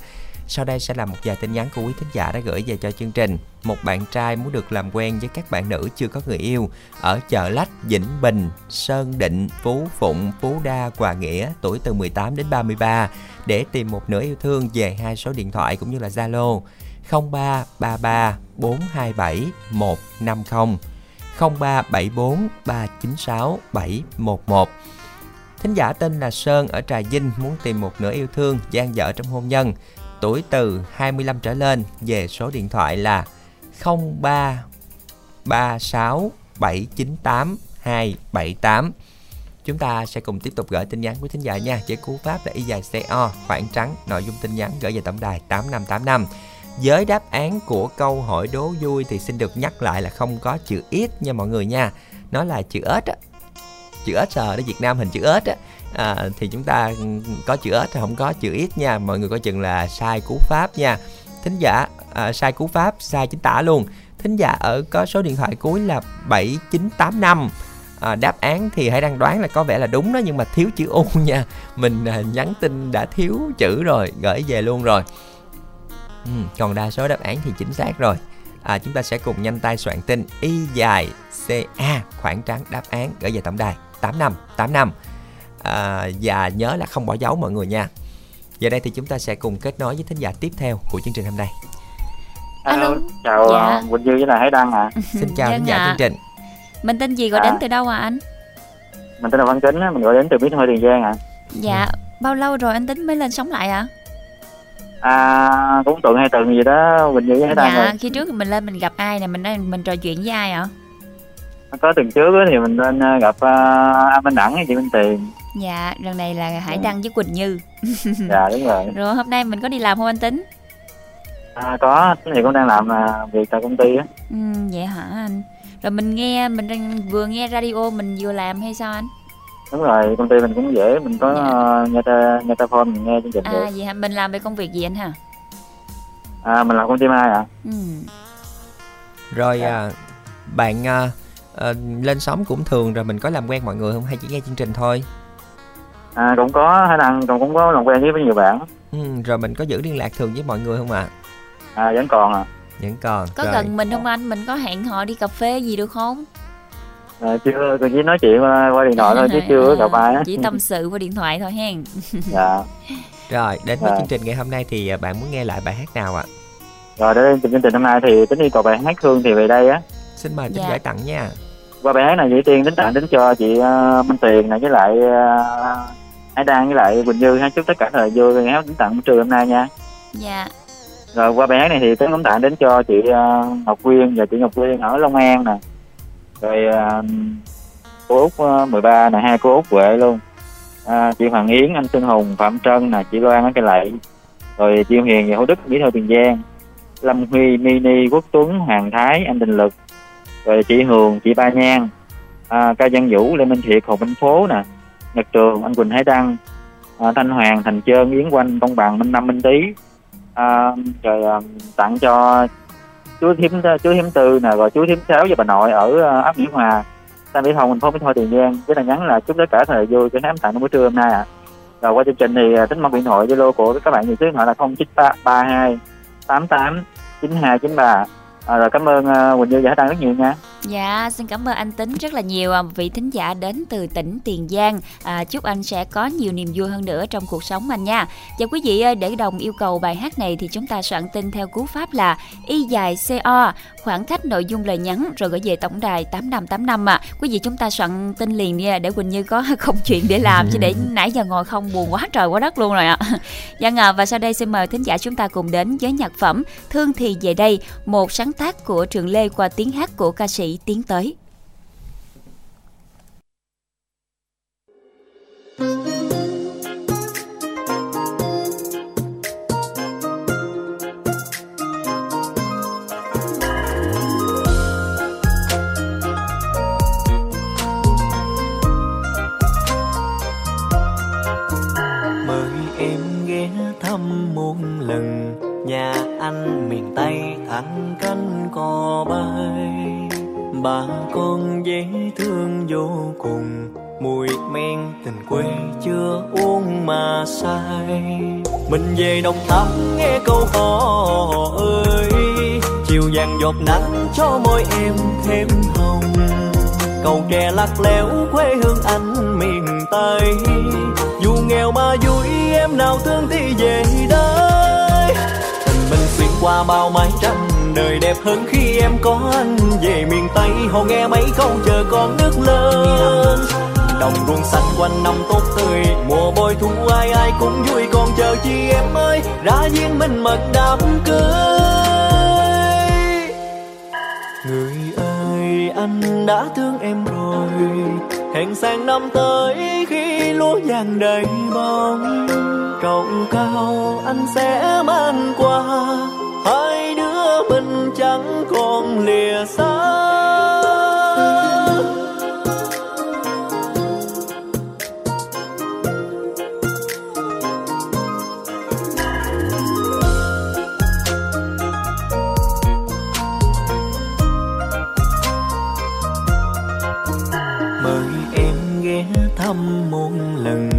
Sau đây sẽ là một vài tin nhắn của quý thính giả đã gửi về cho chương trình. Một bạn trai muốn được làm quen với các bạn nữ chưa có người yêu ở chợ Lách, Vĩnh Bình, Sơn Định, Phú Phụng, Phú Đa, Hòa Nghĩa, tuổi từ 18 đến 33 để tìm một nửa yêu thương về hai số điện thoại cũng như là Zalo 0333 427 150 0374 396 711 Thính giả tên là Sơn ở Trà Vinh muốn tìm một nửa yêu thương gian dở trong hôn nhân tuổi từ 25 trở lên về số điện thoại là 03 36 798 278. Chúng ta sẽ cùng tiếp tục gửi tin nhắn với thính giả nha. Với cú pháp là y dài CO, khoảng trắng, nội dung tin nhắn gửi về tổng đài 8585. Với đáp án của câu hỏi đố vui thì xin được nhắc lại là không có chữ ít nha mọi người nha. Nó là chữ ếch á. Chữ ếch sờ ở Việt Nam hình chữ ếch á. À, thì chúng ta ừ, có chữ ếch không có chữ ít nha. Mọi người có chừng là sai cú pháp nha. Thính giả à, sai cú pháp sai chính tả luôn. Thính giả ở có số điện thoại cuối là 7985 à, đáp án thì hãy đang đoán là có vẻ là đúng đó nhưng mà thiếu chữ u nha. Mình à, nhắn tin đã thiếu chữ rồi gửi về luôn rồi ừ, còn đa số đáp án thì chính xác rồi à, chúng ta sẽ cùng nhanh tay soạn tin y dài ca khoảng trắng đáp án gửi về tổng đài 8585 à, và nhớ là không bỏ dấu mọi người nha giờ đây thì chúng ta sẽ cùng kết nối với thính giả tiếp theo của chương trình hôm nay Alo. chào Dạ. dạ. Quỳnh Dư với là Hải Đăng à xin chào Vâng thính giả ạ. chương trình Mình tên gì gọi À. đến từ đâu à anh? mình tên là Văn Tính á, mình gọi đến từ Bí Thư Tiền Giang à Dạ, bao lâu rồi anh tính mới lên sống lại ạ? à cũng tuần hai tuần gì đó Quỳnh Dư với Dạ, rồi khi trước mình lên mình gặp ai nè, mình mình trò chuyện với ai ạ? có tuần trước thì mình lên ờ, gặp uh, anh Minh Đẳng với chị Minh Tiền Dạ, lần này là Hải Ừ. Đăng với Quỳnh Như. dạ đúng rồi Rồi hôm nay mình có đi làm không anh Tính? à, có thì cũng đang làm à, việc tại công ty á Ừ, vậy hả anh? Rồi mình nghe, mình vừa nghe radio mình vừa làm hay sao anh? Đúng rồi công ty mình cũng dễ mình có Dạ. uh, nghe ta nghe ta phone mình nghe chương trình À được vậy hả? Mình làm về công việc gì anh hả? à mình làm công ty mai à Ừ. rồi Dạ. à, bạn à, à, lên sóng cũng thường rồi mình có làm quen mọi người không hay chỉ nghe chương trình thôi à cũng có Hải Đăng cũng cũng có làm quen với nhiều bạn ừ, rồi mình có giữ liên lạc thường với mọi người không ạ à vẫn còn à, vẫn còn Có rồi. gần mình không anh? Mình có hẹn họ đi cà phê gì được không? À chưa tôi chỉ nói chuyện qua, qua điện thoại thôi chứ chưa gặp ai á. Chỉ tâm sự qua điện thoại thôi hen. dạ. Rồi đến với Dạ. chương trình ngày hôm nay thì à, bạn muốn nghe lại bài hát nào ạ? Rồi đến chương trình hôm nay thì tính yêu cầu bài hát Hương thì về đây á. Xin mời Dạ. giải tặng nha. Qua bài hát này chị tiên tính tặng đến cho chị uh, Minh Tiền này với lại uh, Hải Đăng với lại Quỳnh Như. Ha chúc tất cả thời vui ngày hát tính tặng trưa hôm nay nha. Dạ. Rồi qua bài hát này thì tính cũng tặng đến cho chị uh, Ngọc Quyên và chị Ngọc Quyên ở Long An nè rồi uh, cô út uh, 13 là hai cô út Huệ luôn. À, chị Hoàng Yến anh Xuân Hùng Phạm Trân nè chị Loan ở cây lậy rồi chị Hiền và Hữu Đức mỹ thơ Tiền Giang. Lâm Huy Mini Quốc Tuấn Hoàng Thái anh Đình Lực. Rồi chị Hường chị Ba Nhan. À, ca Văn Vũ Lê Minh Thiệt Hồ Minh Phố nè Nhật Trường anh Quỳnh Hải Đăng. À, Thanh Hoàng Thành Trơn Yến Quanh Công Bằng Minh Năm Minh Tý. À, rồi à, tặng cho chú thím ờ, chú thím tư nè, rồi chú thím sáu với bà nội ở ờ, ấp Mỹ Hòa. Tam Mỹ Thông thành phố Mỹ Tho Tiền Giang. Với là nhắn là chúc tất cả thời vui cho khám tặng buổi trưa hôm nay ạ. À. rồi qua chương trình thì ờ, tính mong điện thoại Zalo của các bạn thì hai tám tám chín hai chín ba à, rồi cảm ơn uh, Quỳnh Như và Đăng rất nhiều nha Dạ, xin cảm ơn anh Tính rất là nhiều à, vị thính giả đến từ tỉnh Tiền Giang. À, chúc anh sẽ có nhiều niềm vui hơn nữa trong cuộc sống anh nha. Và quý vị ơi, để đồng yêu cầu bài hát này thì chúng ta soạn tin theo cú pháp là y dài co khoảng cách nội dung lời nhắn rồi gửi về tổng đài 8585 à. Quý vị chúng ta soạn tin liền nha để Quỳnh Như có không chuyện để làm chứ để nãy giờ ngồi không buồn quá trời quá đất luôn rồi ạ. À. Dạ ngờ và sau đây xin mời thính giả chúng ta cùng đến với nhạc phẩm Thương thì về đây, một sáng tác của Trường Lê qua tiếng hát của ca sĩ tiến tới. mời em ghé thăm muôn lần, nhà anh miền tây thẳng cò bay. Bà con dễ thương vô cùng, mùi men tình quê chưa uống mà say. Mình về đồng tháp nghe câu hò ơi, chiều vàng giọt nắng cho môi em thêm hồng. Cầu tre lắc léo quê hương anh miền tây. Dù nghèo mà vui, em nào thương thì về đây. Tình mình xuyên qua bao mái trắng đời đẹp hơn khi em có anh. Về miền tây, họ nghe mấy câu, chờ con nước lớn. Đồng ruộng xanh quanh năm tốt tươi, mùa bội thu ai ai cũng vui. Còn chờ chi em ơi ra duyên mình mật đám cưới. Người ơi, anh đã thương em rồi. Hẹn sang năm tới, khi lúa vàng đầy bông trồng cao anh sẽ mang qua hai chẳng còn lìa xa. Mời em ghé thăm một lần,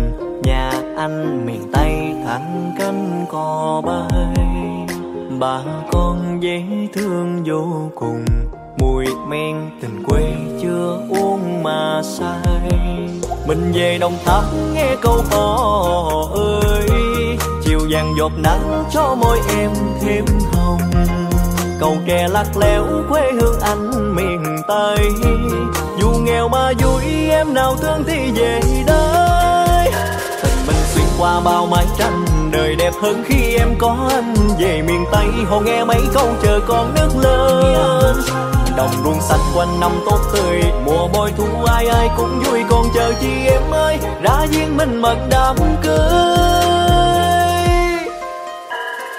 nhà anh miền tây thẳng cánh cò bay. Bà con dễ thương vô cùng. Mùi men tình quê chưa uống mà say. Mình về đồng tháp nghe câu hò ơi. Chiều vàng giọt nắng cho môi em thêm hồng. Cầu kè lắc léo quê hương anh miền tây. Dù nghèo mà vui, em nào thương thì về đây. Tình mình xuyên qua bao mái tranh đời đẹp hơn khi em có anh. Về miền tây, họ nghe mấy câu chờ con nước lớn. Đồng ruộng xanh quanh năm tốt tươi, mùa bội thu ai ai cũng vui. Còn chờ chi em ơi, ra duyên mình mật đám cưới.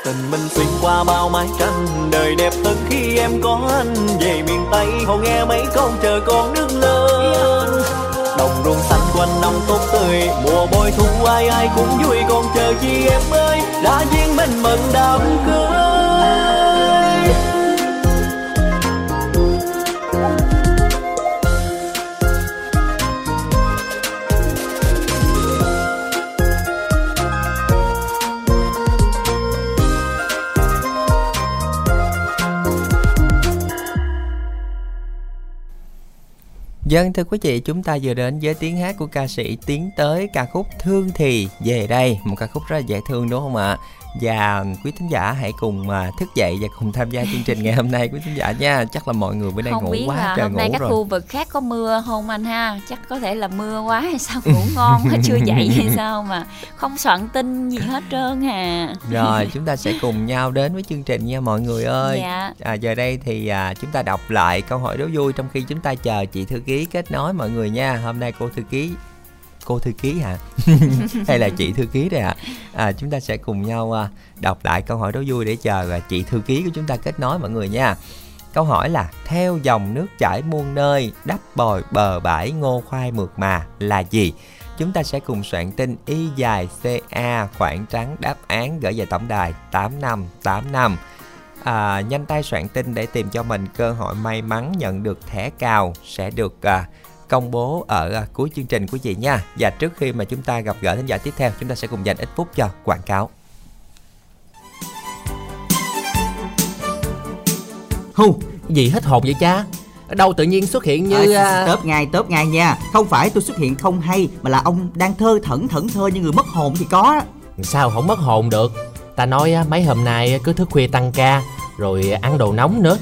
Tình mình xuyên qua bao mái tranh, đời đẹp hơn khi em có anh. Về miền tây, họ nghe mấy câu chờ con nước lớn đồng ruộng xanh quanh năm tốt tươi. Mùa bội thu ai ai cũng vui còn chờ chi em ơi. Đã duyên mình mừng đám cưới. Dân thưa quý vị, chúng ta vừa đến với tiếng hát của ca sĩ Tiến tới ca khúc Thương thì về đây, một ca khúc rất là dễ thương đúng không ạ? Và quý thính giả hãy cùng mà thức dậy và cùng tham gia chương trình ngày hôm nay quý thính giả nha. Chắc là mọi người bữa nay không ngủ biết quá là trời hôm nay ngủ các rồi. khu vực khác có mưa không anh ha? Chắc có thể là mưa quá hay sao ngủ ngon quá chưa dậy hay sao mà không soạn tin gì hết trơn à. Rồi chúng ta sẽ cùng nhau đến với chương trình nha mọi người ơi. Dạ. À, giờ đây thì à, chúng ta đọc lại câu hỏi đố vui trong khi chúng ta chờ chị thư ký kết nối mọi người nha. Hôm nay cô thư ký cô thư ký hả? Hay là chị thư ký đây ạ? À? à, chúng ta sẽ cùng nhau à, đọc lại câu hỏi đố vui để chờ à, chị thư ký của chúng ta kết nối mọi người nha. Câu hỏi là theo dòng nước chảy muôn nơi đắp bồi bờ bãi ngô khoai mượt mà là gì? Chúng ta sẽ cùng soạn tin y dài ca khoảng trắng đáp án gửi về tổng đài 8585 à, nhanh tay soạn tin để tìm cho mình cơ hội may mắn nhận được thẻ cào sẽ được à, công bố ở à, cuối chương trình của chị nha và trước khi mà chúng ta gặp gỡ thính giả tiếp theo chúng ta sẽ cùng dành ít phút cho quảng cáo Hù, gì hết hồn vậy cha? Ở đâu tự nhiên xuất hiện như... à, à, tớp ngay tớp ngay nha không phải tôi xuất hiện không hay mà là ông đang thơ thẩn thẩn thơ như người mất hồn thì có. Sao không mất hồn được? Ta nói á, mấy hôm nay cứ thức khuya tăng ca, rồi ăn đồ nóng nữa.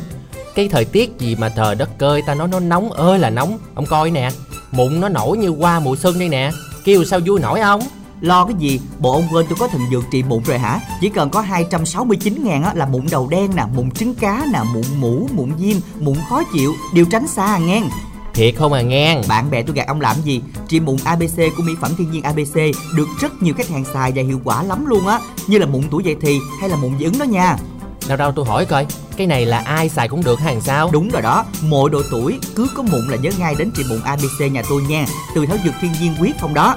Cái thời tiết gì mà trời đất cơi ta nói nó nóng ơi là nóng. Ông coi nè, mụn nó nổi như qua mùa xuân đây nè. Kêu sao vui nổi không? lo cái gì? Bộ ông quên tôi có thần dược trị mụn rồi hả? Chỉ cần có 269 ngàn á là mụn đầu đen nè mụn trứng cá nè mụn mũ mụn viêm mụn khó chịu. Đều tránh xa à ngang Thiệt không à ngang bạn bè tôi gạt ông làm gì? Trị mụn abc của mỹ phẩm thiên nhiên abc được rất nhiều khách hàng xài và hiệu quả lắm luôn á. Như là mụn tuổi dậy thì hay là mụn dị ứng đó nha Đâu đâu tôi hỏi coi Cái này là ai xài cũng được hàng sao? Đúng rồi đó, mọi độ tuổi cứ có mụn là nhớ ngay đến trị mụn ABC nhà tôi nha. Từ thảo dược thiên nhiên quyết không đó.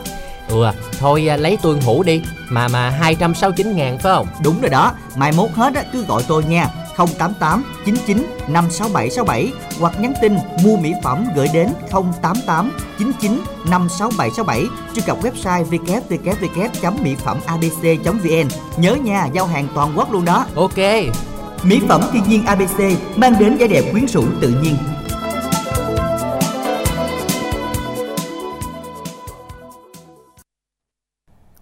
Ừ thôi à, lấy tuôn hũ đi Mà mà 269 ngàn phải không? Đúng rồi đó, mai mốt hết á, cứ gọi tôi nha 088 99 56767 hoặc nhắn tin mua mỹ phẩm gửi đến 088 99 56767 truy cập website www.mỹ phẩm abc.vn nhớ nha giao hàng toàn quốc luôn đó. Ok. Mỹ phẩm thiên nhiên ABC mang đến vẻ đẹp quyến rũ tự nhiên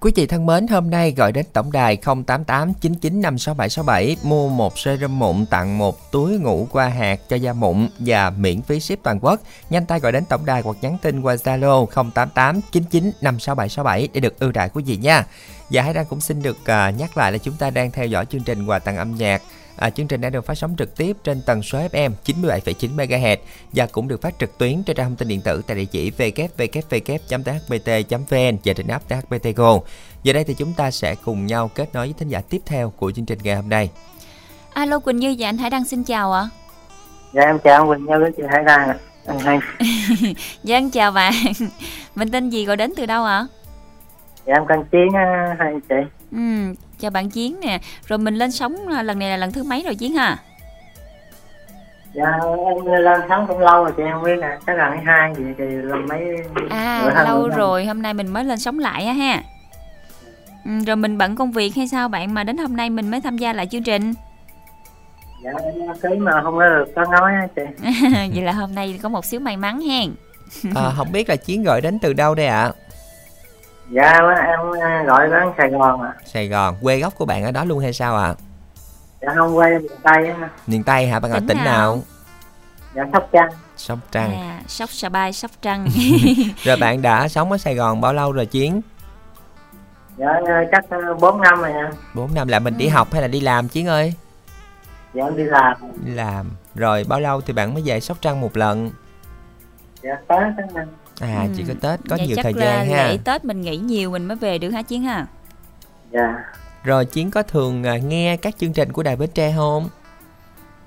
Quý vị thân mến, hôm nay gọi đến tổng đài 0889956767 mua một serum mụn tặng một túi ngủ qua hạt cho da mụn và miễn phí ship toàn quốc. Nhanh tay gọi đến tổng đài hoặc nhắn tin qua Zalo 0889956767 để được ưu đãi của vị nha. Và Hải Đăng cũng xin được à, nhắc lại là chúng ta đang theo dõi chương trình quà tặng âm nhạc À, chương trình đã được phát sóng trực tiếp trên tần số FM 97,9 MHz và cũng được phát trực tuyến trên trang thông tin điện tử tại địa chỉ www.thbt.vn và trên app THBT Go. Giờ đây thì chúng ta sẽ cùng nhau kết nối với thính giả tiếp theo của chương trình ngày hôm nay. alo quỳnh như và anh hải đăng xin chào ạ Dạ em chào Quỳnh Như với chị Hải Đăng ạ. Anh Hai. dạ em chào bạn mình tên gì gọi đến từ đâu ạ Dạ em Căn Chiến hai chị. Ừ chào bạn chiến nè rồi mình lên sóng à, lần này là lần thứ mấy rồi chiến ha Dạ em lên sống cũng lâu rồi chị em không biết nè. Chắc lần thứ hai gì thì lần mấy à bữa hai lâu rồi hôm nay mình mới lên sóng lại á ha ừ, rồi mình bận công việc hay sao bạn mà đến hôm nay mình mới tham gia lại chương trình Dạ ký mà không có được có nói á chị. vậy là hôm nay có một xíu may mắn hen À, không biết là Chiến gọi đến từ đâu đây ạ? Dạ em à, gọi đến Sài Gòn ạ. Sài Gòn, quê gốc của bạn ở đó luôn hay sao ạ? Dạ không quay miền Tây á. Miền Tây hả? Bạn ở Tỉnh tỉnh nào? nào? Dạ Sóc Trăng. Sóc Trăng. à, sóc sà bai sóc trăng Rồi bạn đã sống ở Sài Gòn bao lâu rồi Chiến? Dạ chắc 4 năm rồi nha. 4 năm là mình đi Ừ. học hay là đi làm Chiến ơi? Dạ em đi làm. Đi làm. Rồi bao lâu thì bạn mới về Sóc Trăng một lần? Dạ Tết á nha. À Ừ. chỉ có Tết có Vậy nhiều chắc thời là gian ha. lễ tết mình nghỉ nhiều mình mới về được hả chiến ha Dạ. Rồi Chiến có thường à, nghe các chương trình của Đài Bến Tre không?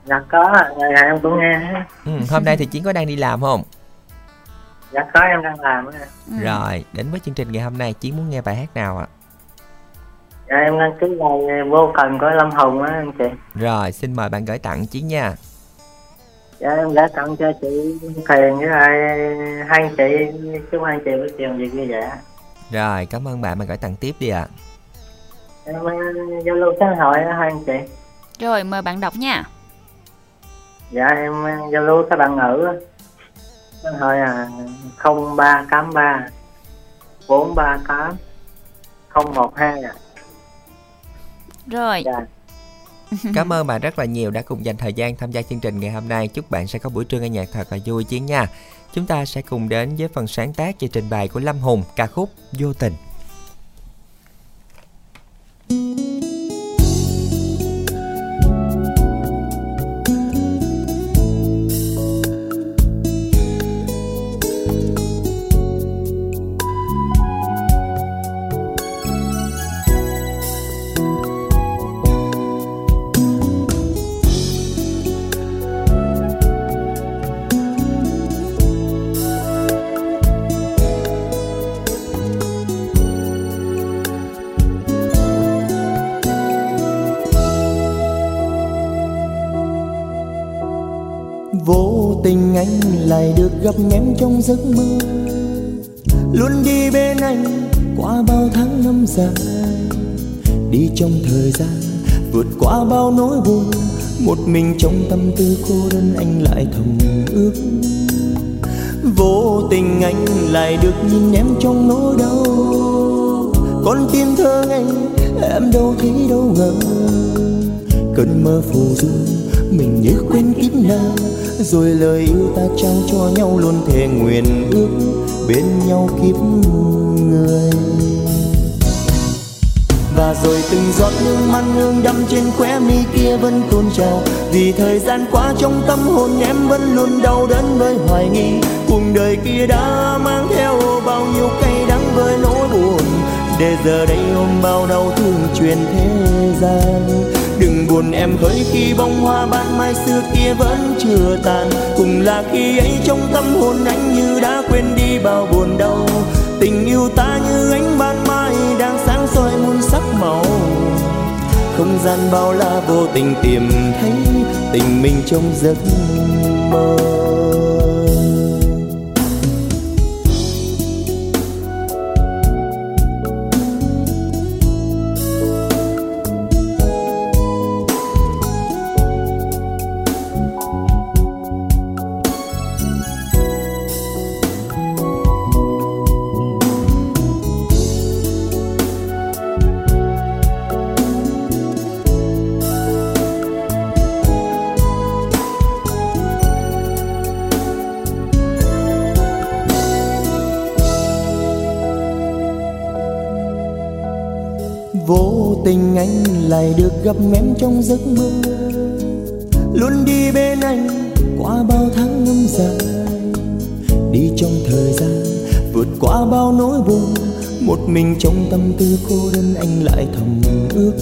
Dạ có ạ. dạ, em cũng nghe. á. Ừ, hôm nay thì Chiến có đang đi làm không? Dạ có em đang làm á. Ừ. Rồi, đến với chương trình ngày hôm nay Chiến muốn nghe bài hát nào ạ? Dạ em đăng ký bài vô cần của Lâm Hùng á anh chị. Rồi, xin mời bạn gửi tặng Chiến nha. Dạ em đã tặng cho chị Thiền với lại hai anh chị chúc hai anh chị buổi chiều việc vui vẻ. Rồi, cảm ơn bạn, bạn gửi tặng tiếp đi ạ. Em ờ, giao lưu xã hội hai anh chị. rồi mời bạn đọc nha Dạ em ờ, giao lưu các bạn ngữ á. Xã hội là 0383 438 012 ạ. Rồi. Dạ. Cảm ơn bạn rất là nhiều đã cùng dành thời gian tham gia chương trình ngày hôm nay. Chúc bạn sẽ có buổi trưa nghe nhạc thật là vui chiến nha. Chúng ta sẽ cùng đến với phần sáng tác và trình bày của Lâm Hùng, ca khúc Vô tình. vô gặp em trong giấc mơ. Luôn đi bên anh qua bao tháng năm dài. Đi trong thời gian vượt qua bao nỗi buồn. Một mình trong tâm tư cô đơn anh lại thầm ước. Vô tình anh lại được nhìn em trong nỗi đau. Con tim thơ ngây em đâu thấy đâu ngờ. Cơn mơ phù du, mình như quên kiếp nào rồi lời yêu ta trao cho nhau luôn thề nguyện ước bên nhau kiếp người. Và rồi từng giọt nước mắt hương đắm trên khóe mi kia vẫn tuôn trào. Vì thời gian qua trong tâm hồn em vẫn luôn đau đớn với hoài nghi. Cuộc đời kia đã mang theo bao nhiêu cay đắng với nỗi buồn. Để giờ đây ôm bao đau thương truyền thế gian đừng buồn em hỡi khi bông hoa ban mai xưa kia vẫn chưa tàn. Cùng là khi ấy trong tâm hồn anh như đã quên đi bao buồn đau. Tình yêu ta như ánh ban mai đang sáng soi muôn sắc màu. Không gian bao la vô tình tìm thấy tình mình trong giấc mơ. Lại được gặp em trong giấc mơ. Luôn đi bên anh qua bao tháng năm dài. Đi trong thời gian vượt qua bao nỗi buồn. Một mình trong tâm tư cô đơn anh lại thầm ước.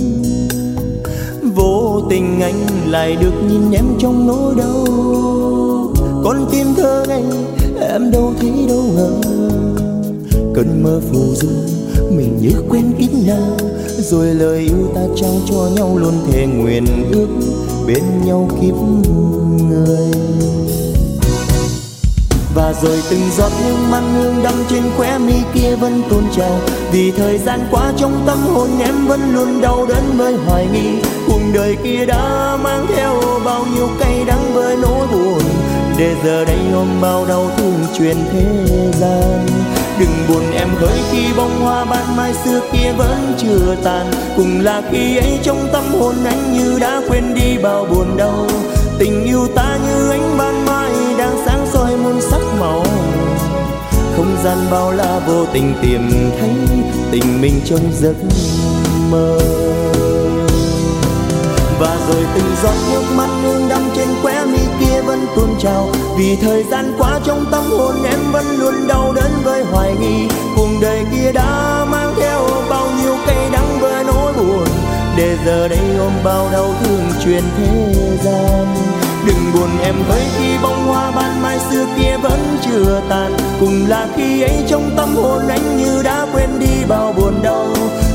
Vô tình anh lại được nhìn em trong nỗi đau. Con tim thơ ngây em đâu thấy đâu ngờ. Cơn mơ phù du mình như quên kín nào rồi lời yêu ta trao cho nhau luôn thề nguyện ước bên nhau kiếp người. Và rồi từng giọt nước mắt hương đâm trên khóe mi kia vẫn tuôn trào. Vì thời gian qua trong tâm hồn em vẫn luôn đau đớn với hoài nghi. Cuộc đời kia đã mang theo bao nhiêu cay đắng với nỗi buồn. Để giờ đây ôm bao đau thương truyền thế gian đừng buồn em hỡi khi bông hoa ban mai xưa kia vẫn chưa tàn. Cùng là khi ấy trong tâm hồn anh như đã quên đi bao buồn đau. Tình yêu ta như ánh ban mai đang sáng soi muôn sắc màu. Không gian bao la vô tình tìm thấy tình mình trong giấc mơ. Và rồi từng giọt nước mắt nương đậm trên khóe mi kia vẫn tuôn trào. Vì thời gian qua trong tâm hồn em vẫn luôn đau đớn với hoài nghi. Cuộc đời kia đã mang theo bao nhiêu cay đắng với nỗi buồn. Để giờ đây ôm bao đau thương truyền thế gian. Đừng buồn em với khi bông hoa ban mai xưa kia vẫn chưa tàn cùng là khi ấy trong tâm hồn anh như đã quên đi bao buồn đau.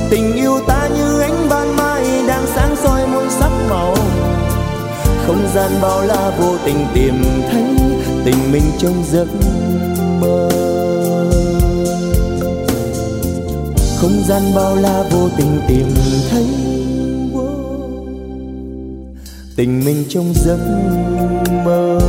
Tình yêu ta như ánh ban mai đang sáng soi muôn sắc màu. Không gian bao la vô tình tìm thấy tình mình trong giấc mơ. Không gian bao la vô tình tìm thấy tình mình trong giấc mơ.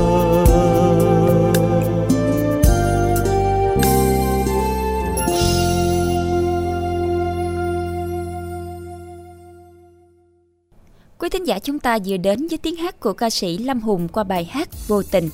Quý thính giả, chúng ta vừa đến với tiếng hát của ca sĩ Lâm Hùng qua bài hát Vô Tình.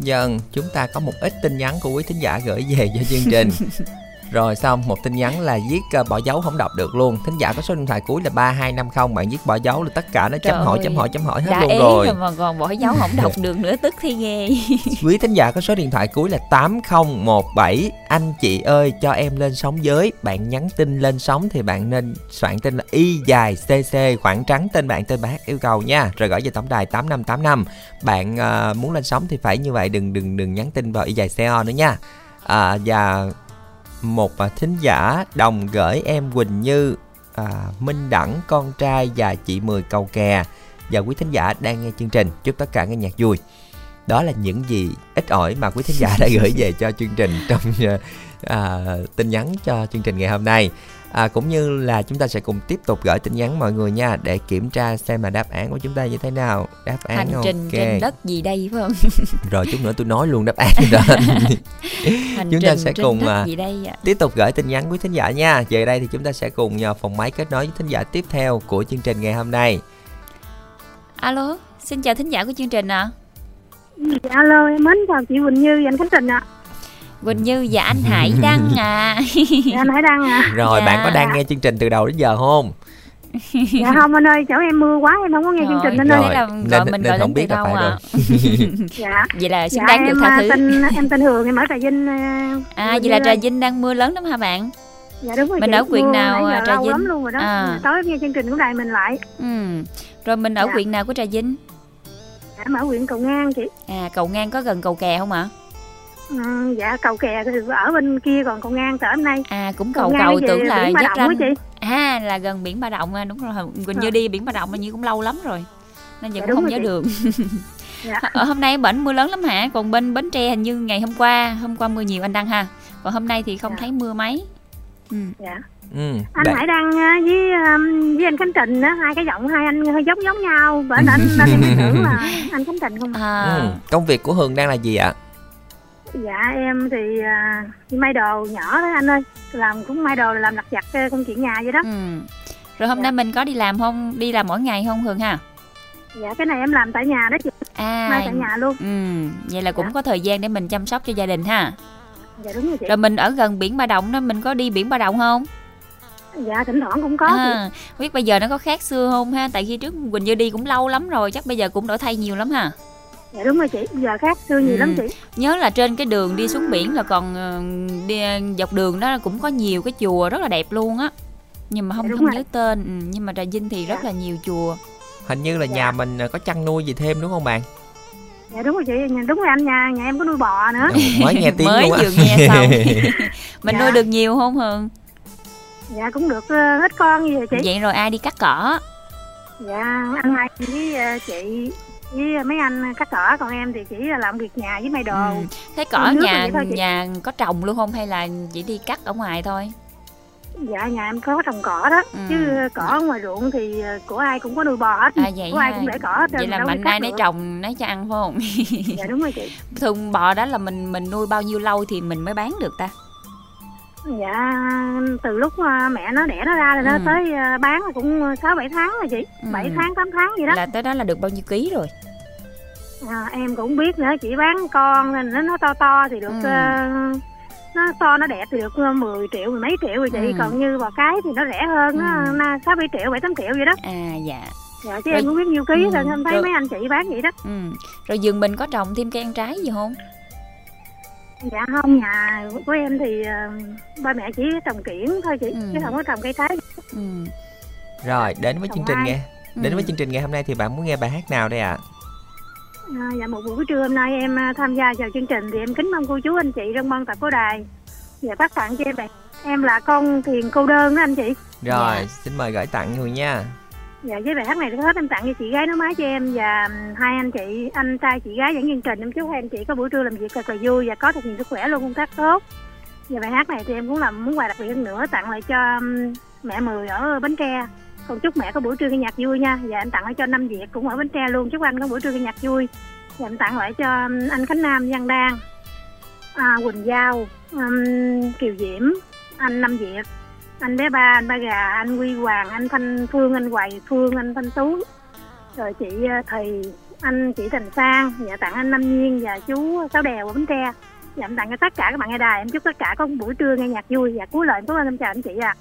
Dân, chúng ta có một ít tin nhắn của quý thính giả gửi về cho chương trình. Rồi xong một tin nhắn là viết uh, bỏ dấu không đọc được luôn. Thính giả có số điện thoại cuối là 3250 bạn viết bỏ dấu là tất cả nó chấm hỏi chấm hỏi chấm hỏi hết Đã luôn rồi. rồi mà còn bỏ dấu không đọc được nữa tức thì ghê. Quý thính giả có số điện thoại cuối là 8017 Anh chị ơi cho em lên sóng với Bạn nhắn tin lên sóng thì bạn nên soạn tin là Y dài CC khoảng trắng tên bạn tên bác yêu cầu nha Rồi gửi về tổng đài 8585 Bạn à, muốn lên sóng thì phải như vậy đừng đừng đừng nhắn tin vào Y dài CO nữa nha à, Và một à, thính giả đồng gửi em Quỳnh Như à, Minh Đẳng con trai và chị Mười cầu kè. Và quý thính giả đang nghe chương trình. Chúc tất cả nghe nhạc vui. Đó là những gì ít ỏi mà quý thính giả đã gửi về cho chương trình trong à, tin nhắn cho chương trình ngày hôm nay à, cũng như là chúng ta sẽ cùng tiếp tục gửi tin nhắn mọi người nha để kiểm tra xem là đáp án của chúng ta như thế nào đáp án Hành trình ok trên đất gì đây phải không? rồi chút nữa tôi nói luôn đáp án rồi chúng ta sẽ cùng à, gì đây ạ? tiếp tục gửi tin nhắn quý thính giả nha giờ đây thì chúng ta sẽ cùng nhờ phòng máy kết nối với thính giả tiếp theo của chương trình ngày hôm nay Alo, xin chào thính giả của chương trình ạ. Dạ, alo em mến chào chị Quỳnh Như và anh Khánh Trình ạ. Quỳnh Như và anh Hải Đăng à. Dạ, anh Hải Đăng ạ. rồi Dạ. bạn có đang nghe chương trình từ đầu đến giờ không Dạ không anh ơi, chỗ em mưa quá em không có nghe chương trình anh Rồi, ơi. thế là nên- gọi mình nên gọi không biết là đâu phải à? rồi. Dạ. Vậy là xứng Dạ, đáng được em, tha à, thứ. Tên, em tên Hường, em ở Trà Vinh. À, Quỳnh vậy là Trà. Vinh đang mưa lớn lắm hả bạn? Dạ đúng rồi Mình ở huyện nào, à, Trà Vinh? lắm luôn rồi đó. À. Tối nghe chương trình của đài mình lại. Ừ. Rồi mình ở Dạ. huyện nào của Trà Vinh? Dạ, em ở huyện Cầu Ngang chị. À, cầu ngang có gần cầu kè không ạ? Ừ, dạ cầu kè thì ở bên kia còn cầu ngang tới hôm nay. À, cũng Cầu cầu cầu tưởng là giáp ranh. chị. À, là gần biển Ba Động à, đúng rồi. Quỳnh Như À. đi biển Ba Động như cũng lâu lắm rồi. Nên giờ Dạ, cũng không nhớ chị. đường. Dạ. Ở hôm nay bển mưa lớn lắm hả? Còn bên Bến Tre hình như ngày hôm qua, hôm qua mưa nhiều anh đăng ha. Còn hôm nay thì không thấy mưa mấy. Ừ. Dạ. ừ. Anh Hải Đăng á, với um, với anh Khánh Trình á, hai cái giọng hai anh hơi giống giống nhau. Bởi nên nên em tưởng là anh Khánh Trình không. À, Ừ. công việc của hường đang là gì ạ Dạ em thì đi may đồ nhỏ đó anh ơi làm cũng may đồ làm lặt vặt công chuyện nhà vậy đó ừ. Rồi hôm Dạ. nay mình có đi làm không? Đi làm mỗi ngày không Hường ha? dạ cái này em làm tại nhà đó chị À, may tại nhà luôn ừ. Vậy là cũng Dạ. có thời gian để mình chăm sóc cho gia đình ha. dạ đúng rồi chị Rồi mình ở gần biển Ba Động đó, mình có đi biển Ba Động không? dạ thỉnh thoảng cũng có À, biết bây giờ nó có khác xưa không ha? Tại khi trước Quỳnh Như đi cũng lâu lắm rồi, chắc bây giờ cũng đổi thay nhiều lắm ha. Dạ đúng rồi chị giờ khác xưa nhiều Ừ. lắm chị Nhớ là trên cái đường đi xuống biển là còn ờ, đi dọc đường đó cũng có nhiều cái chùa rất là đẹp luôn á. Nhưng mà không Dạ, không rồi. nhớ tên, ừ, nhưng mà Trà Vinh thì rất Dạ. là nhiều chùa. hình như là Dạ. nhà mình có chăn nuôi gì thêm đúng không bạn dạ đúng rồi chị Nhà- đúng rồi anh nhà nhà em có nuôi bò nữa Ừ, mới nghe tiếng Mới luôn vừa nghe xong. Mình Dạ. nuôi được nhiều không Hường? dạ cũng được ờ, ít con như vậy chị Vậy rồi ai đi cắt cỏ? dạ anh hai với ờ, chị với mấy anh cắt cỏ còn em thì chỉ là làm việc nhà với may đồ Ừ. Thế cỏ Nước nhà thôi chị. nhà có trồng luôn không hay là chỉ đi cắt ở ngoài thôi? dạ nhà em có trồng cỏ đó Ừ. chứ cỏ ngoài ruộng thì ờ, của ai cũng có nuôi bò hết À, vậy của ai cũng để cỏ hết Vậy là mạnh ai nấy trồng nấy cho ăn phải không? dạ đúng rồi chị Thường bò đó là mình mình nuôi bao nhiêu lâu thì mình mới bán được ta? Dạ từ lúc ờ, mẹ nó đẻ nó ra rồi nó Ừ. tới ờ, bán là cũng sáu bảy tháng rồi chị Ừ. bảy tháng tám tháng gì đó Là tới đó là được bao nhiêu ký rồi? à, em cũng biết nữa chỉ bán con nên nó nó to to thì được Ừ. ờ, nó to nó đẹp thì được ờ, 10 triệu mười mấy triệu rồi chị Ừ. còn như bò cái thì nó rẻ hơn nó Ừ. na- sáu bảy triệu bảy tám triệu vậy đó À dạ. dạ chứ Rồi- em cũng biết nhiêu ký Ừ, thôi em thấy rồi- mấy anh chị bán vậy đó Ừ. Rồi vườn mình có trồng thêm cây ăn trái gì không? Dạ không nhà của em thì ờ, ba mẹ chỉ trồng kiển thôi chị Ừ. chứ không có trồng cây trái Ừ. rồi đến với Chồng chương trình ai? nghe đến Ừ. với chương trình ngày hôm nay thì bạn muốn nghe bài hát nào đây ạ À, dạ một buổi trưa hôm nay em à, tham gia vào chương trình thì em kính mong cô chú anh chị trong ban tập của đài và phát tặng cho em bạn em là con thiền cô đơn đó anh chị rồi Dạ. xin mời gửi tặng Hường nha dạ với bài hát này hết em tặng cho chị gái nó mái cho em và hai anh chị anh trai chị gái dẫn chương trình. Em chúc hai anh chị có buổi trưa làm việc thật là vui và có thật nhiều sức khỏe luôn công tác tốt. Và bài hát này thì em cũng làm muốn quà đặc biệt hơn nữa tặng lại cho mẹ mười ở bến tre. Còn chúc mẹ có buổi trưa nghe nhạc vui nha. Và em tặng lại cho năm việt cũng ở bến tre luôn chúc anh có buổi trưa nghe nhạc vui. Và em tặng lại cho anh khánh nam văn đan à, quỳnh giao um, kiều diễm anh năm việt anh bé ba anh ba gà anh quy hoàng anh thanh phương anh hoài phương anh thanh tú. Rồi chị ờ, thầy Thùy anh chị Thành Sang dạ tặng anh Nam Nhiên và chú Sáu Đèo ở Bến Tre. Và em tặng cho tất cả các bạn nghe đài em chúc tất cả có một buổi trưa nghe nhạc vui và cuối lời em tốt em chào anh chị ạ.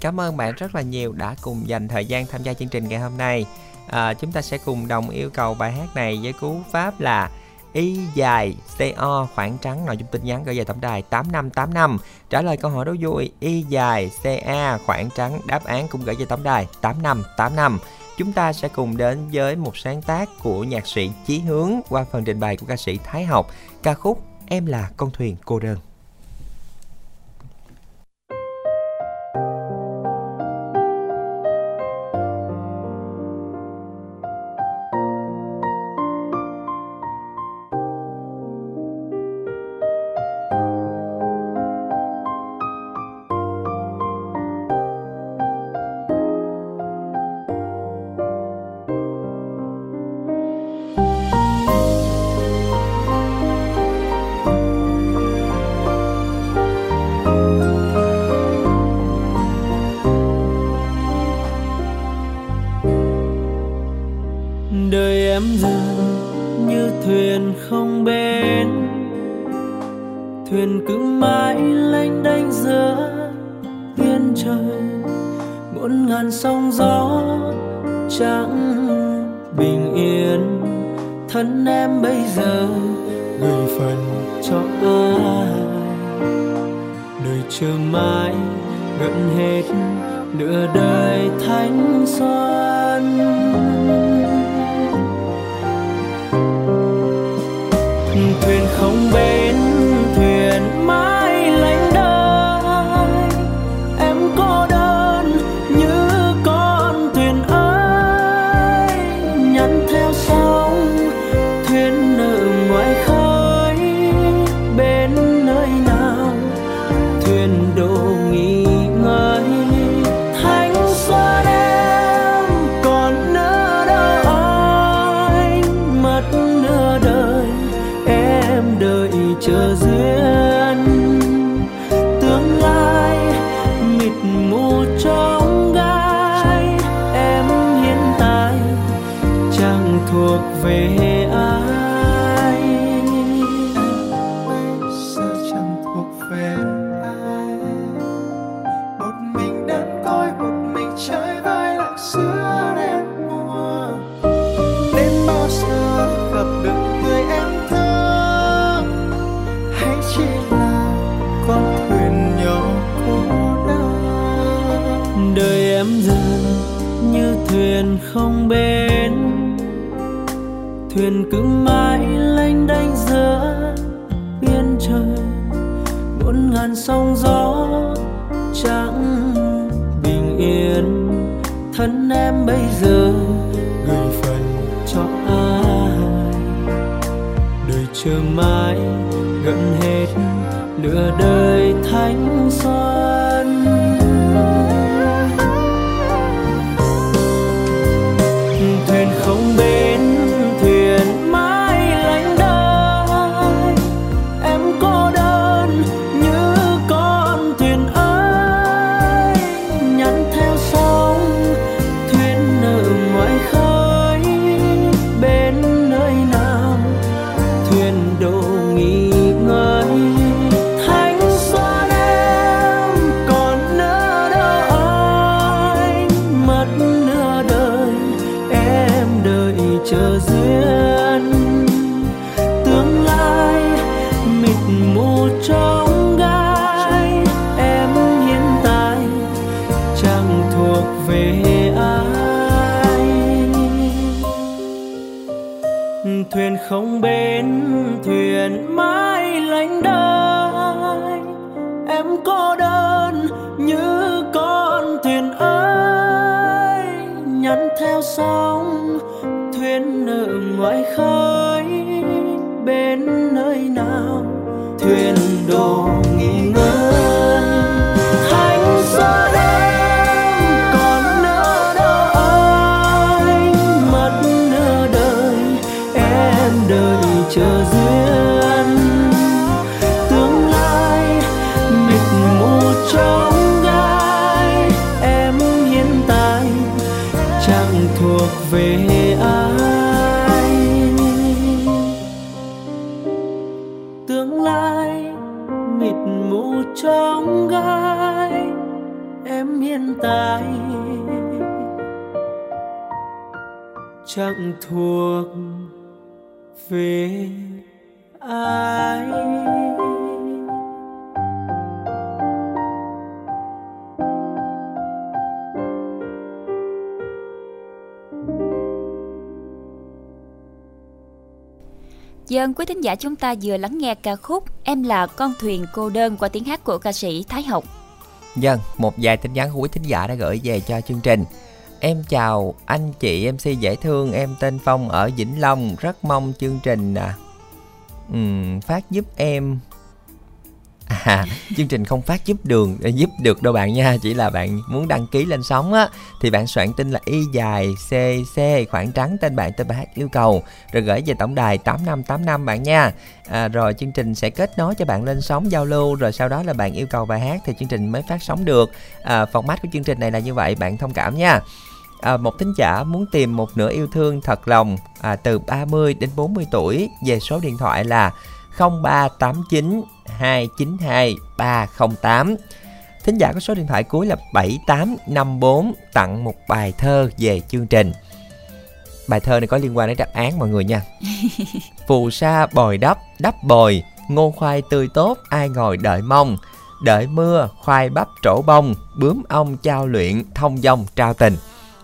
Cảm ơn bạn rất là nhiều đã cùng dành thời gian tham gia chương trình ngày hôm nay. À, chúng ta sẽ cùng đồng yêu cầu bài hát này với cú pháp là Y dài CO khoảng trắng, nội dung tin nhắn gửi về tổng đài 8585 trả lời câu hỏi đố vui, Y dài CA khoảng trắng, đáp án cũng gửi về tổng đài 8585 chúng ta sẽ cùng đến với một sáng tác của nhạc sĩ Chí Hướng qua phần trình bày của ca sĩ Thái Học. Ca khúc Em là con thuyền cô đơn. Quý thính giả chúng ta vừa lắng nghe ca khúc Em là con thuyền cô đơn qua tiếng hát của ca sĩ Thái Học. Dân, vâng, một vài tin nhắn của quý thính giả đã gửi về cho chương trình. Em chào anh chị MC dễ thương, em tên Phong ở Vĩnh Long, rất mong chương trình à, um, phát giúp em À, chương trình không phát giúp đường à, giúp được đâu bạn nha. Chỉ là bạn muốn đăng ký lên sóng á thì bạn soạn tin là y dài cc khoảng trắng tên bạn tên bài hát yêu cầu. Rồi gửi về tổng đài 8585 bạn nha. À, rồi chương trình sẽ kết nối cho bạn lên sóng giao lưu rồi sau đó là bạn yêu cầu bài hát thì chương trình mới phát sóng được. À, format của chương trình này là như vậy bạn thông cảm nha. À, một thính giả muốn tìm một nửa yêu thương thật lòng à, từ 30 đến 40 tuổi về số điện thoại là 0389 292 308. Thính giả có số điện thoại cuối là 7854 tặng một bài thơ về chương trình. Bài thơ này có liên quan đến đáp án mọi người nha. Phù sa bồi đắp, đắp bồi, ngô khoai tươi tốt ai ngồi đợi mong. Đợi mưa, khoai bắp trổ bông, bướm ong trao luyện, thông dong trao tình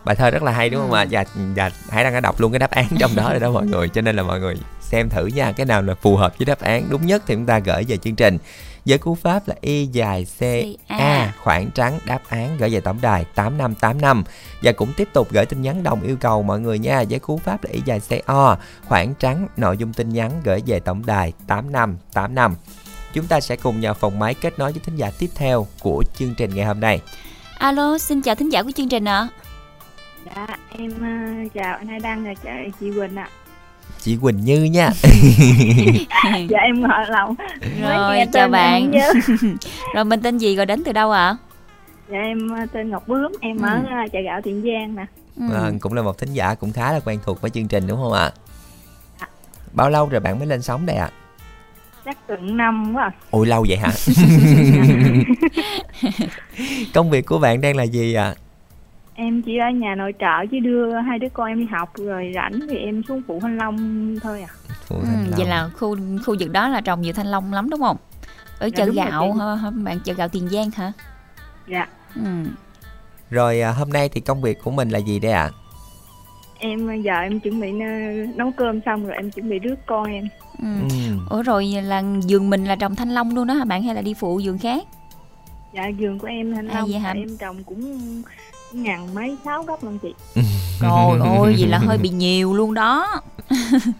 bài thơ rất là hay đúng không ạ? Và, và hãy đang đọc luôn cái đáp án trong đó rồi đó mọi người. Cho nên là mọi người xem thử nha cái nào là phù hợp với đáp án đúng nhất thì chúng ta gửi về chương trình. Với cú pháp là y dài c a khoảng trắng đáp án gửi về tổng đài 8585 và cũng tiếp tục gửi tin nhắn đồng yêu cầu mọi người nha với cú pháp là y dài c o khoảng trắng nội dung tin nhắn gửi về tổng đài 8585 chúng ta sẽ cùng nhờ phòng máy kết nối với thính giả tiếp theo của chương trình ngày hôm nay. Alo xin chào thính giả của chương trình ạ. Dạ em uh, chào anh Hai Đăng và chị Quỳnh ạ chị Quỳnh Như nha dạ em ngồi lòng rồi chào bạn rồi mình tên gì rồi đến từ đâu ạ à? dạ em ờ, tên Ngọc Bướm em ừ. ở ờ, chợ gạo Tiền Giang nè ừ. à, cũng là một thính giả cũng khá là quen thuộc với chương trình đúng không ạ à? bao lâu rồi bạn mới lên sóng đây ạ à? chắc từng năm quá ôi lâu vậy hả công việc của bạn đang là gì ạ à? Em chỉ ở nhà nội trợ chứ đưa hai đứa con em đi học rồi rảnh thì em xuống phụ thanh long thôi à. Phụ ừ, vậy là khu khu vực đó là trồng nhiều thanh long lắm đúng không? Ở dạ, chợ gạo hả? Bạn chợ gạo tiền giang hả? Dạ. Ừ. rồi à, hôm nay thì công việc của mình là gì đây ạ? À? em giờ em chuẩn bị nấu cơm xong rồi em chuẩn bị rước con em. Ừ. ừ. ủa rồi là giường mình là trồng thanh long luôn đó hả bạn hay là đi phụ giường khác? Dạ giường của em thanh à, long à, em trồng cũng ngàn mấy sáu gốc luôn chị. Trời ơi vậy là hơi bị nhiều luôn đó.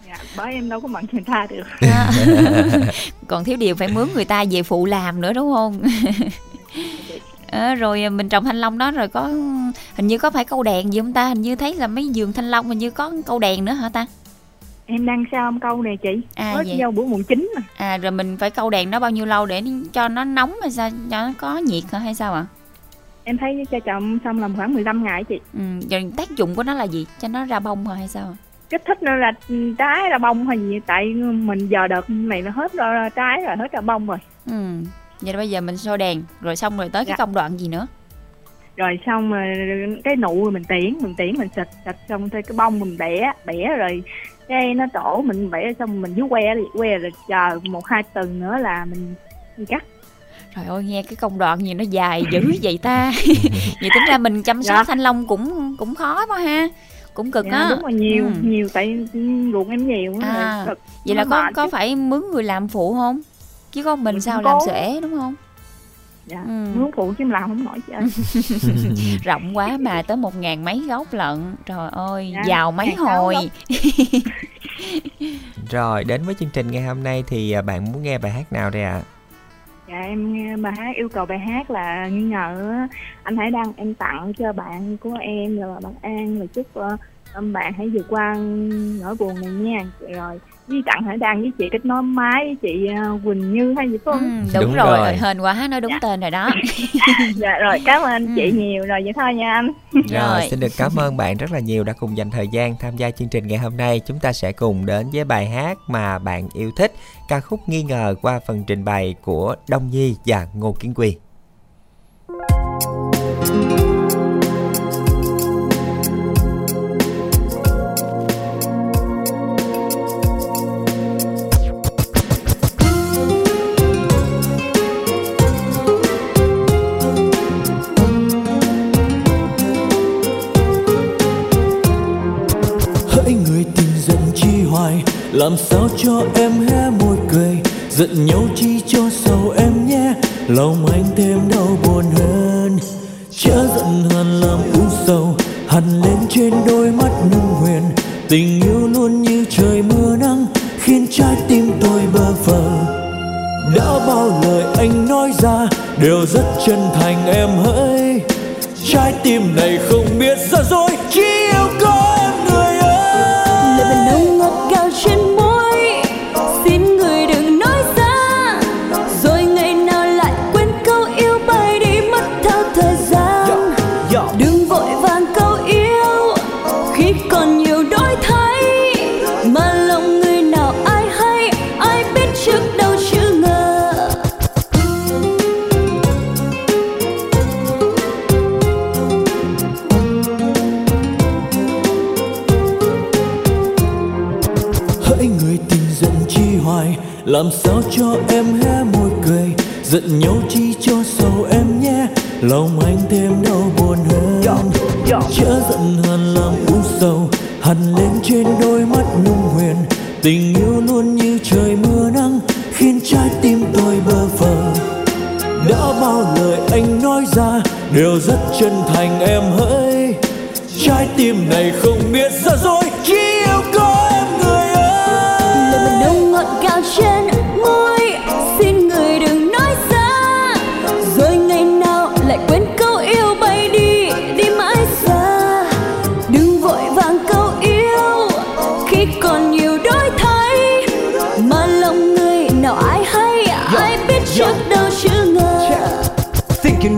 Dạ, bởi em đâu có mận người ta được. Còn thiếu điều phải mướn người ta về phụ làm nữa đúng không? À, rồi mình trồng thanh long đó rồi có hình như có phải câu đèn gì không ta? Hình như thấy là mấy giường thanh long hình như có câu đèn nữa hả ta? Em đang sao câu này chị? À, hết dâu bữa mùng chín mà. À rồi mình phải câu đèn nó bao nhiêu lâu để cho nó nóng hay sao? Cho nó có nhiệt hả hay sao ạ? à? Em thấy cho chồng xong làm khoảng 15 ngày chị. Ừ, rồi tác dụng của nó là gì? Cho nó ra bông thôi hay sao? Kích thích nó là trái ra bông hay gì tại mình giờ đợt này nó hết ra trái rồi hết ra bông rồi. Ừ vậy bây giờ mình soi đèn rồi xong rồi tới dạ. cái công đoạn gì nữa? Rồi xong rồi cái nụ rồi mình tiễn mình tiễn mình xịt xịt xong thôi cái bông mình bẻ bẻ rồi cái nó trổ mình bẻ xong mình dưới que que rồi chờ một hai tuần nữa là mình, mình cắt trời ơi nghe cái công đoạn gì nó dài dữ vậy ta? Vậy tính ra mình chăm sóc dạ. thanh long cũng cũng khó quá ha cũng cực dạ, á. đúng rồi nhiều ừ. nhiều tại ruộng em nhiều à, cực. vậy là có có phải mướn người làm phụ không? Chứ con mình, mình sao làm xuể đúng không? Dạ ừ. mướn phụ chứ làm không nổi chứ. Rộng quá mà tới một ngàn mấy gốc lận. Trời ơi dạ, giàu mấy hồi. rồi đến với chương trình ngày hôm nay thì à, bạn muốn nghe bài hát nào đây ạ? à? Dạ em nghe bài hát yêu cầu bài hát là nghi ngờ anh hải đăng em tặng cho bạn của em rồi bạn an rồi chúc uh, bạn hãy vượt qua nỗi buồn này nha. Dạ rồi với tặng hải đăng với chị kết nối máy với chị ờ, quỳnh như hay gì phải không Ừ, đúng, Đúng rồi, rồi. hên quá nói đúng tên rồi đó dạ rồi cảm ơn Ừ. chị nhiều rồi vậy thôi nha anh Rồi, Rồi. xin được cảm ơn bạn rất là nhiều đã cùng dành thời gian tham gia chương trình ngày hôm nay. Chúng ta sẽ cùng đến với bài hát mà bạn yêu thích, ca khúc nghi ngờ qua phần trình bày của Đông Nhi và Ngô Kiến Quy. Làm sao cho em hé môi cười, giận nhau chi cho sầu em nhé. Lòng anh thêm đau buồn hơn, chớ giận hờn làm u sầu. Hằn lên trên đôi mắt nung huyền, tình yêu luôn như trời mưa nắng, khiến trái tim tôi bơ phờ đã bao lời anh nói ra, đều rất chân thành em hỡi. Trái tim này không biết ra dối, chỉ yêu làm sao cho em hé môi cười, giận nhau chi cho sầu em nhé. Lòng anh thêm đau buồn hơn, chớ giận hờn làm u sầu. Hằn lên trên đôi mắt nung huyền, tình yêu luôn như trời mưa nắng, khiến trái tim tôi bơ phờ đã bao lời anh nói ra, đều rất chân thành em hỡi. Trái tim này không biết ra dối, chỉ yêu có em người ơi. Lời mình đâu ngọt ngào trên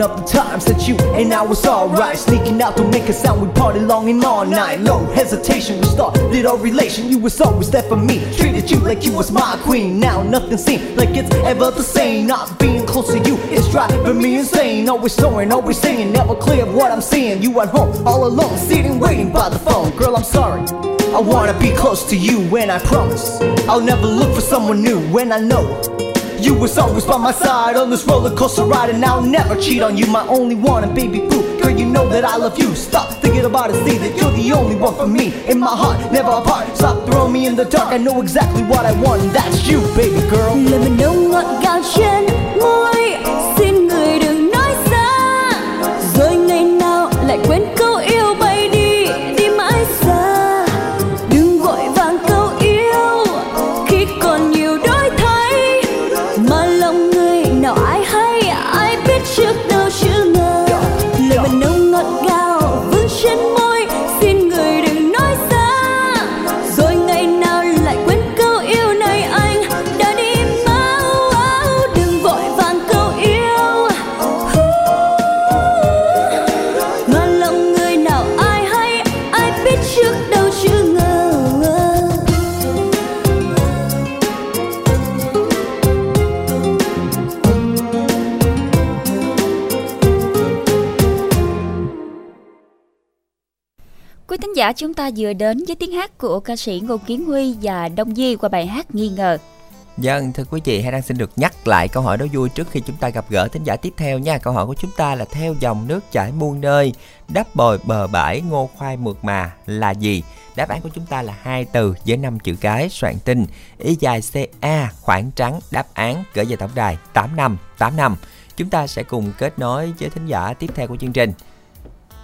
Of the times that you and I was alright. Sneaking out to make a sound, we party long and all night. No hesitation, we started our relation. You was always there for me, treated you like you was my queen. Now nothing seems like it's ever the same. Not being close to you is driving me insane. Always soaring, always singing, never clear of what I'm seeing. You at home, all alone, sitting waiting by the phone. Girl, I'm sorry, I wanna be close to you And I promise, I'll never look for someone new When I know you was always by my side on this roller coaster ride, and I'll never cheat on you, my only one. And baby boo, girl, you know that I love you. Stop thinking about it, see that you're the only one for me. In my heart, never apart. Stop throwing me in the dark. I know exactly what I want, and that's you, baby girl. Let me know what ngào trên giả chúng ta vừa đến với tiếng hát của ca sĩ Ngô Kiến Huy và Đông Di qua bài hát Nghi ngờ. Dân, thưa quý vị, hãy đang xin được nhắc lại câu hỏi đó vui trước khi chúng ta gặp gỡ thính giả tiếp theo nha. Câu hỏi của chúng ta là theo dòng nước chảy muôn nơi, đắp bồi bờ bãi ngô khoai mượt mà là gì? Đáp án của chúng ta là hai từ với năm chữ cái soạn tin. Y dài CA khoảng trắng đáp án gửi về tổng đài 8585. Chúng ta sẽ cùng kết nối với thính giả tiếp theo của chương trình.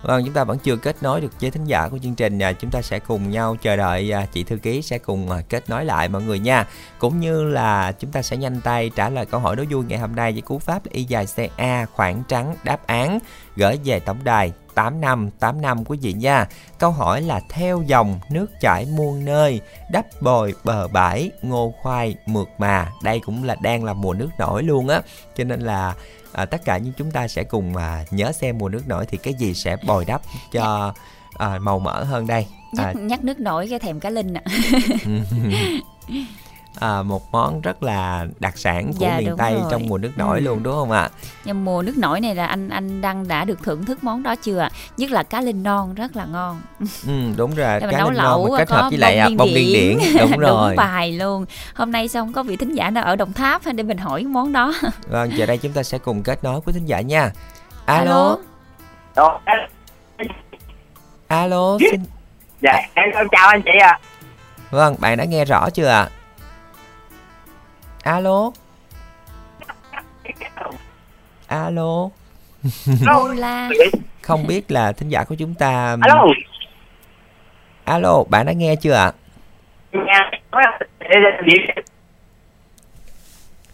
Vâng, chúng ta vẫn chưa kết nối được với thính giả của chương trình. À, chúng ta sẽ cùng nhau chờ đợi à, chị thư ký sẽ cùng à, kết nối lại mọi người nha. Cũng như là chúng ta sẽ nhanh tay trả lời câu hỏi đố vui ngày hôm nay với cú pháp y dài CA khoảng trắng đáp án gửi về tổng đài 8 năm 8 năm quý vị nha câu hỏi là theo dòng nước chảy muôn nơi đắp bồi bờ bãi ngô khoai mượt mà đây cũng là đang là mùa nước nổi luôn á cho nên là à, tất cả những chúng ta sẽ cùng à, nhớ xem mùa nước nổi thì cái gì sẽ bồi đắp cho à, màu mỡ hơn đây? Nhắc, à, nhắc nước nổi cái thèm cá linh ạ. à, một món rất là đặc sản của Dạ, miền đúng Tây rồi. trong mùa nước nổi Ừ. luôn đúng không ạ? nhưng mùa nước nổi này là anh anh đăng đã được thưởng thức món đó chưa ạ nhất là cá linh non rất là ngon Ừ, đúng rồi, cá linh non kết có hợp với lại à, bông điên điển, đúng rồi. bài luôn hôm nay xong có vị thính giả nào ở đồng tháp để mình hỏi món đó Vâng, giờ đây chúng ta sẽ cùng kết nối với thính giả nha. Alo, Alo. alo, xin Dạ, em, chào anh chị ạ. Vâng, bạn đã nghe rõ chưa ạ? Alo. Alo. la Không biết là thính giả của chúng ta Alo. Alo, bạn đã nghe chưa ạ?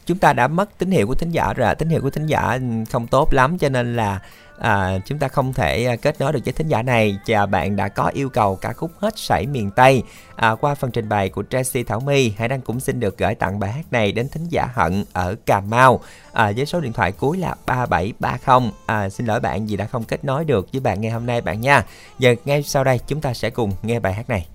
Chúng ta đã mất tín hiệu của thính giả rồi tín hiệu của thính giả không tốt lắm cho nên là à, chúng ta không thể à, kết nối được với thính giả này. Và bạn đã có yêu cầu ca khúc hết sảy miền Tây. À, qua phần trình bày của Tracy Thảo My Hải Đăng cũng xin được gửi tặng bài hát này đến thính giả Hận ở Cà Mau. À, với số điện thoại cuối là 3730 à, xin lỗi bạn vì đã không kết nối được với bạn ngày hôm nay bạn nha. Giờ ngay sau đây chúng ta sẽ cùng nghe bài hát này.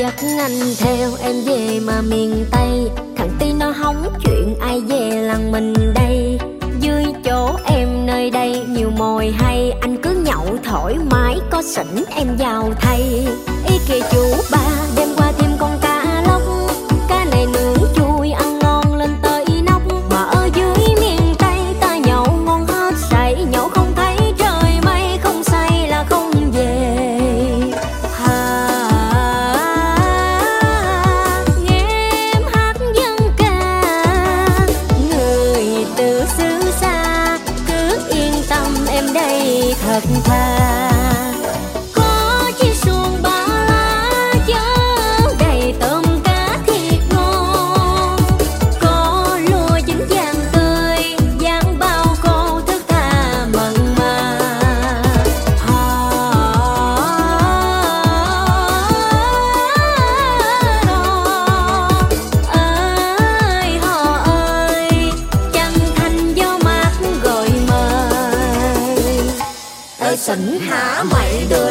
Dắt anh theo em về mà miền Tây. Thằng Ti nó hóng chuyện ai về làng mình đây. Dưới chỗ em nơi đây nhiều mồi hay. Anh cứ nhậu thoải mái, có sỉnh em vào thay. Ý kìa chú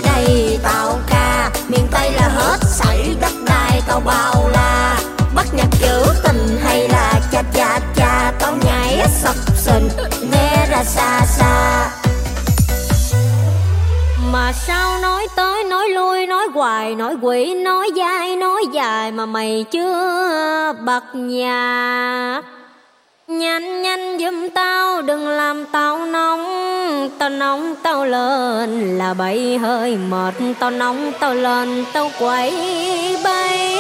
đây tao ca. Miền tây là hết, sảy đất đai tao bao la. Bắt nhạc trữ tình hay là cha cha cha. Tao nhảy sập sình, nghe ra xa xa. Mà sao nói tới, nói lui, nói hoài, nói quỷ, nói dai, nói dài mà mày chưa bật nhạc? Nhanh nhanh giùm tao, đừng làm tao nóng. Tao nóng, tao lên là bay hơi mệt. Tao nóng, tao lên, tao quẩy bay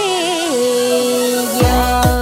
giờ.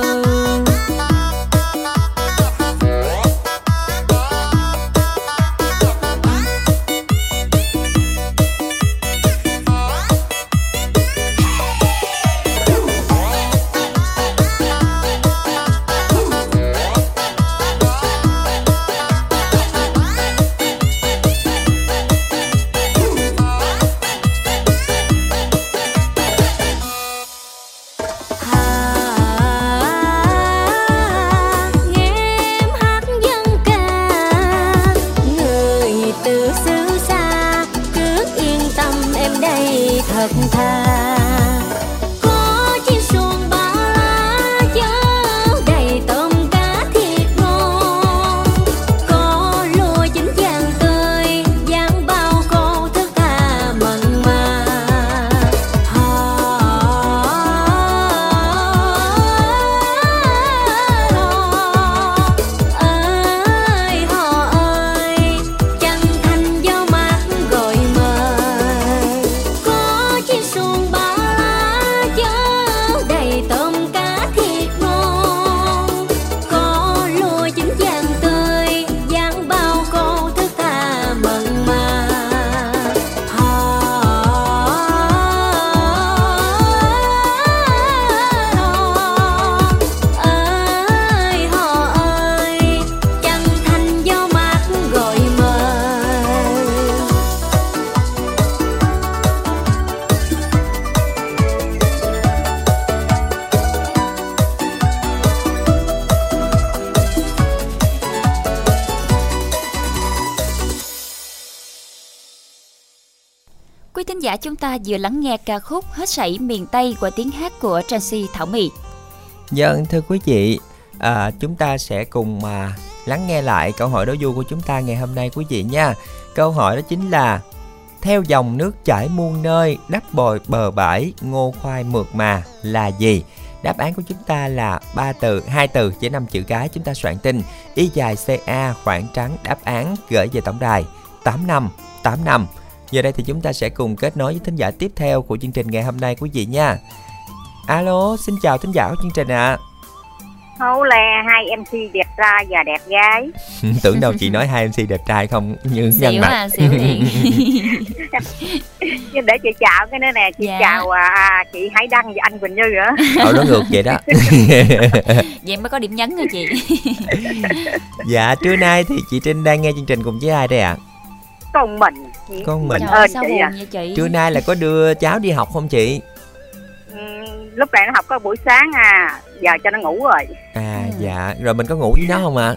Giả chúng ta vừa lắng nghe ca khúc Hết sảy miền Tây qua tiếng hát của Tracy Thảo Mỹ. Dân vâng, thưa quý vị, à, chúng ta sẽ cùng mà lắng nghe lại câu hỏi đố vui của chúng ta ngày hôm nay quý vị nha. Câu hỏi đó chính là theo dòng nước chảy muôn nơi, đắp bồi bờ bãi, ngô khoai mượt mà là gì? Đáp án của chúng ta là ba từ, hai từ với năm chữ cái chúng ta soạn tin y dài CA khoảng trắng đáp án gửi về tổng đài 8585. Giờ đây thì chúng ta sẽ cùng kết nối với thính giả tiếp theo của chương trình ngày hôm nay quý vị nha. Alo, xin chào thính giả của chương trình ạ. À. Hấu le hai MC đẹp trai và đẹp gái Tưởng đâu chị nói hai MC đẹp trai không như Xỉu nhân mặt. à, xỉu liền. Nhưng để chị chào cái nữa nè Chị Dạ. chào à, chị Hải Đăng và anh Quỳnh Như nữa Ờ nó ngược vậy đó. Vậy mới có điểm nhấn nha chị. dạ, trưa nay thì chị Trinh đang nghe chương trình cùng với ai đây ạ? Con mình Con mình. Ơn ơi, sao buồn à. vậy chị? Trưa nay là có đưa cháu đi học không chị? Ừ, Lúc này nó học có buổi sáng à Giờ cho nó ngủ rồi À Ừ. dạ, rồi mình có ngủ với nó không ạ?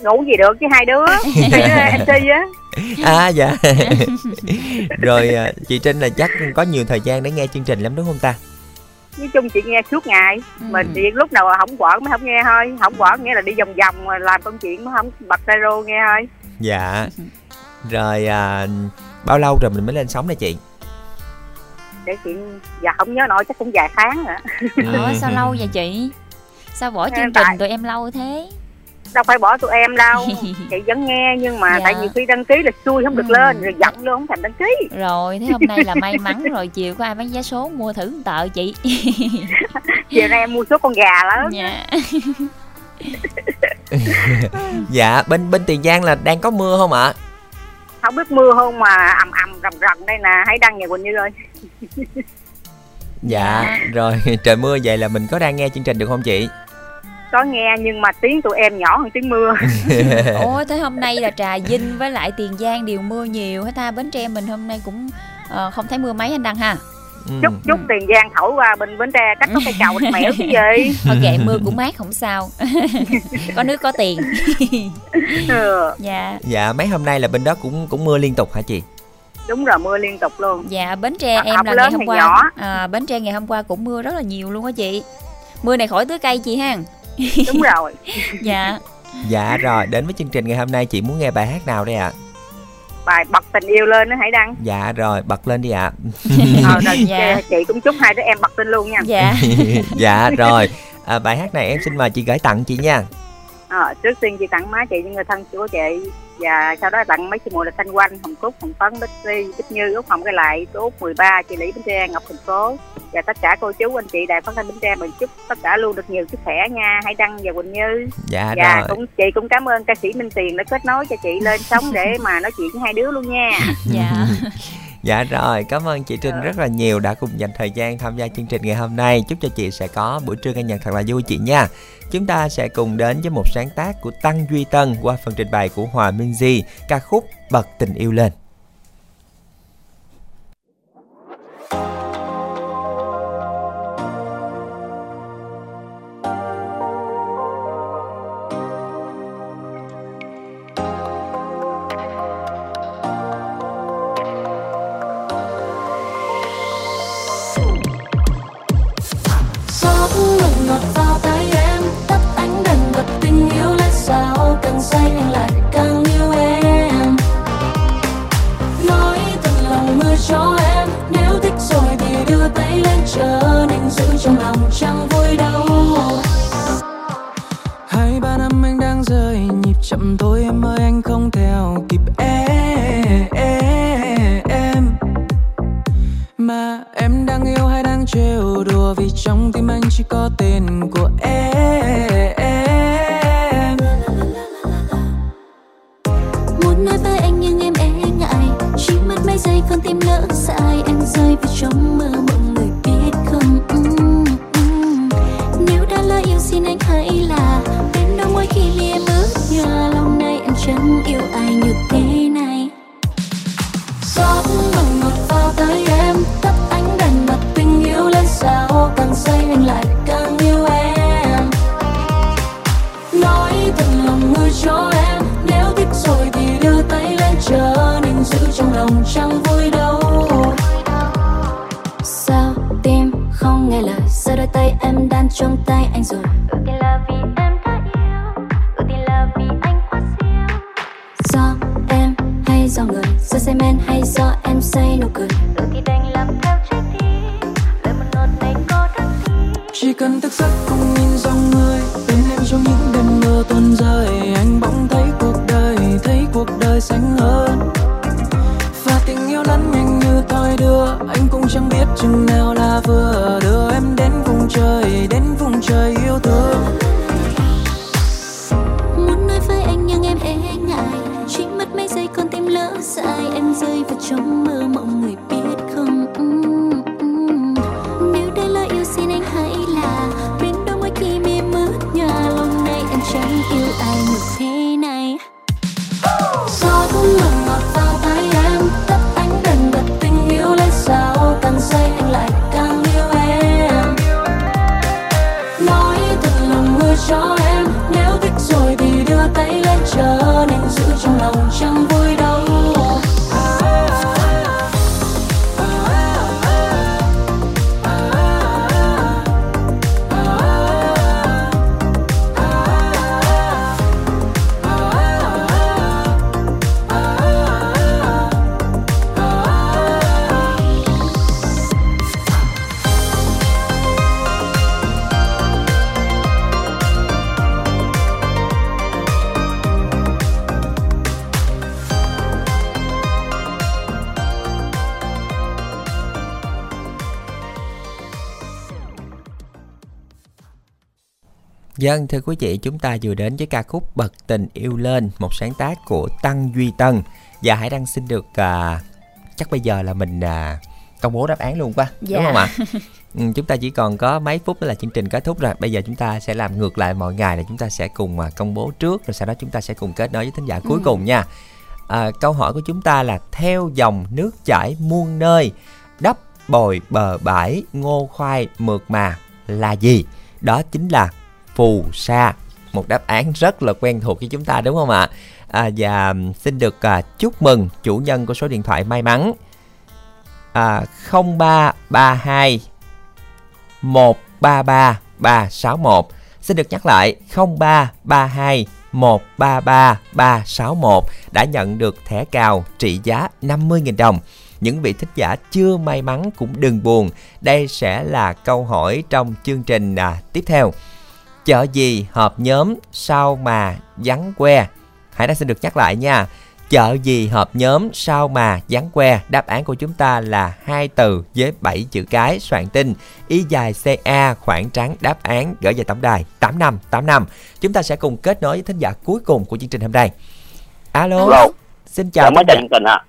Ngủ gì được chứ hai đứa đứa MC á À dạ. rồi à, chị Trinh là chắc có nhiều thời gian để nghe chương trình lắm đúng không ta? Nói chung chị nghe suốt ngày Ừ. Mình chị lúc nào không quẩn mới không nghe thôi Không quẩn nghĩa là đi vòng vòng làm công chuyện mới không bật radio nghe thôi Dạ. Rồi à, bao lâu rồi mình mới lên sóng đây chị? Để chị giờ không nhớ nổi chắc cũng vài tháng nữa Ủa sao lâu vậy chị? Sao bỏ chương tại- trình tụi em lâu thế? đâu phải bỏ tụi em đâu chị vẫn nghe nhưng mà Dạ. tại vì khi đăng ký là xui không được Ừ. lên rồi giận luôn không thành đăng ký Rồi thế hôm nay là may mắn rồi chiều có ai bán vé số mua thử một tờ chị. chiều nay em mua số con gà lớn Dạ. dạ, bên bên Tiền Giang là đang có mưa không ạ? Không biết mưa không mà ầm ầm rầm rầm đây nè hãy đăng nhà quỳnh như ơi. Dạ, rồi trời mưa vậy là mình có đang nghe chương trình được không chị? có nghe nhưng mà tiếng tụi em nhỏ hơn tiếng mưa. Ủa thế hôm nay là Trà Vinh với lại Tiền Giang đều mưa nhiều hết ta? Bến Tre mình hôm nay cũng ờ, không thấy mưa mấy anh Đăng ha Ừ. chút chút tiền giang thổi qua bên bến tre cách có cây cầu mẻo chứ gì. Thôi kệ mưa cũng mát không sao. Có nước có tiền. Ừ, Dạ. Dạ, mấy hôm nay là bên đó cũng cũng mưa liên tục hả chị? đúng rồi mưa liên tục luôn. Dạ Bến Tre À, em là ngày hôm qua nhỏ. à, Bến Tre ngày hôm qua cũng mưa rất là nhiều luôn á chị. Mưa này khỏi tưới cây chị ha. Đúng rồi. Dạ. Dạ rồi, đến với chương trình ngày hôm nay chị muốn nghe bài hát nào đây ạ? Bài bật tình yêu lên đó hãy đăng Dạ rồi, bật lên đi ạ. ờ, rồi Dạ. chị cũng chúc hai đứa em bật tin luôn nha Dạ dạ rồi, à, bài hát này em xin mời chị gửi tặng chị nha. Ờ, trước tiên chị tặng má chị những người thân của chị và sau đó tặng mấy chị mùa là thanh quanh hồng cúc hồng phấn bích si bích như út hồng cái lại út 13 chị lý bến tre ngọc thành phố. Và tất cả cô chú anh chị đài phát thanh bến tre mình chúc tất cả luôn được nhiều sức khỏe nha hãy đăng và quỳnh như. Dạ và rồi. cũng chị cũng cảm ơn ca sĩ minh tiền đã kết nối cho chị lên sóng để mà nói chuyện với hai đứa luôn nha. Dạ Dạ rồi, cảm ơn chị Trinh rất là nhiều đã cùng dành thời gian tham gia chương trình ngày hôm nay. Chúc cho chị sẽ có buổi trưa ca nhạc thật là vui chị nha. Chúng ta sẽ cùng đến với một sáng tác của Tăng Duy Tân qua phần trình bày của Hòa Minh Di, ca khúc Bật tình yêu lên. Dân thưa quý vị, chúng ta vừa đến với ca khúc Bật tình yêu lên, một sáng tác của Tăng Duy Tân. Và Hải Đăng xin được à, chắc bây giờ là mình à, công bố đáp án luôn quá, Dạ. đúng không ạ? Ừ, chúng ta chỉ còn có mấy phút nữa là chương trình kết thúc rồi. Bây giờ chúng ta sẽ làm ngược lại mọi ngày là chúng ta sẽ cùng à, công bố trước rồi sau đó chúng ta sẽ cùng kết nối với thính giả cuối Ừ. cùng nha. À, câu hỏi của chúng ta là theo dòng nước chảy muôn nơi, đắp bồi bờ bãi ngô khoai mượt mà là gì? Đó chính là phù sa. Một đáp án rất là quen thuộc với chúng ta đúng không ạ? À, và xin được à, chúc mừng chủ nhân của số điện thoại may mắn. À, 0332 133 361 xin được nhắc lại 0332 133 361 đã nhận được thẻ cào trị giá 50.000 đồng. Những vị thích giả chưa may mắn cũng đừng buồn. Đây sẽ là câu hỏi trong chương trình à, tiếp theo chợ gì hợp nhóm sao mà vắng que? Hãy đã xin được nhắc lại nha. Chợ gì hợp nhóm sao mà vắng que? Đáp án của chúng ta là hai từ với 7 chữ cái soạn tin. Y dài ca khoảng trắng đáp án gửi về tổng đài 8585 chúng ta sẽ cùng kết nối với thính giả cuối cùng của chương trình hôm nay. Alo, Alo. xin chào chào giả. trình ạ.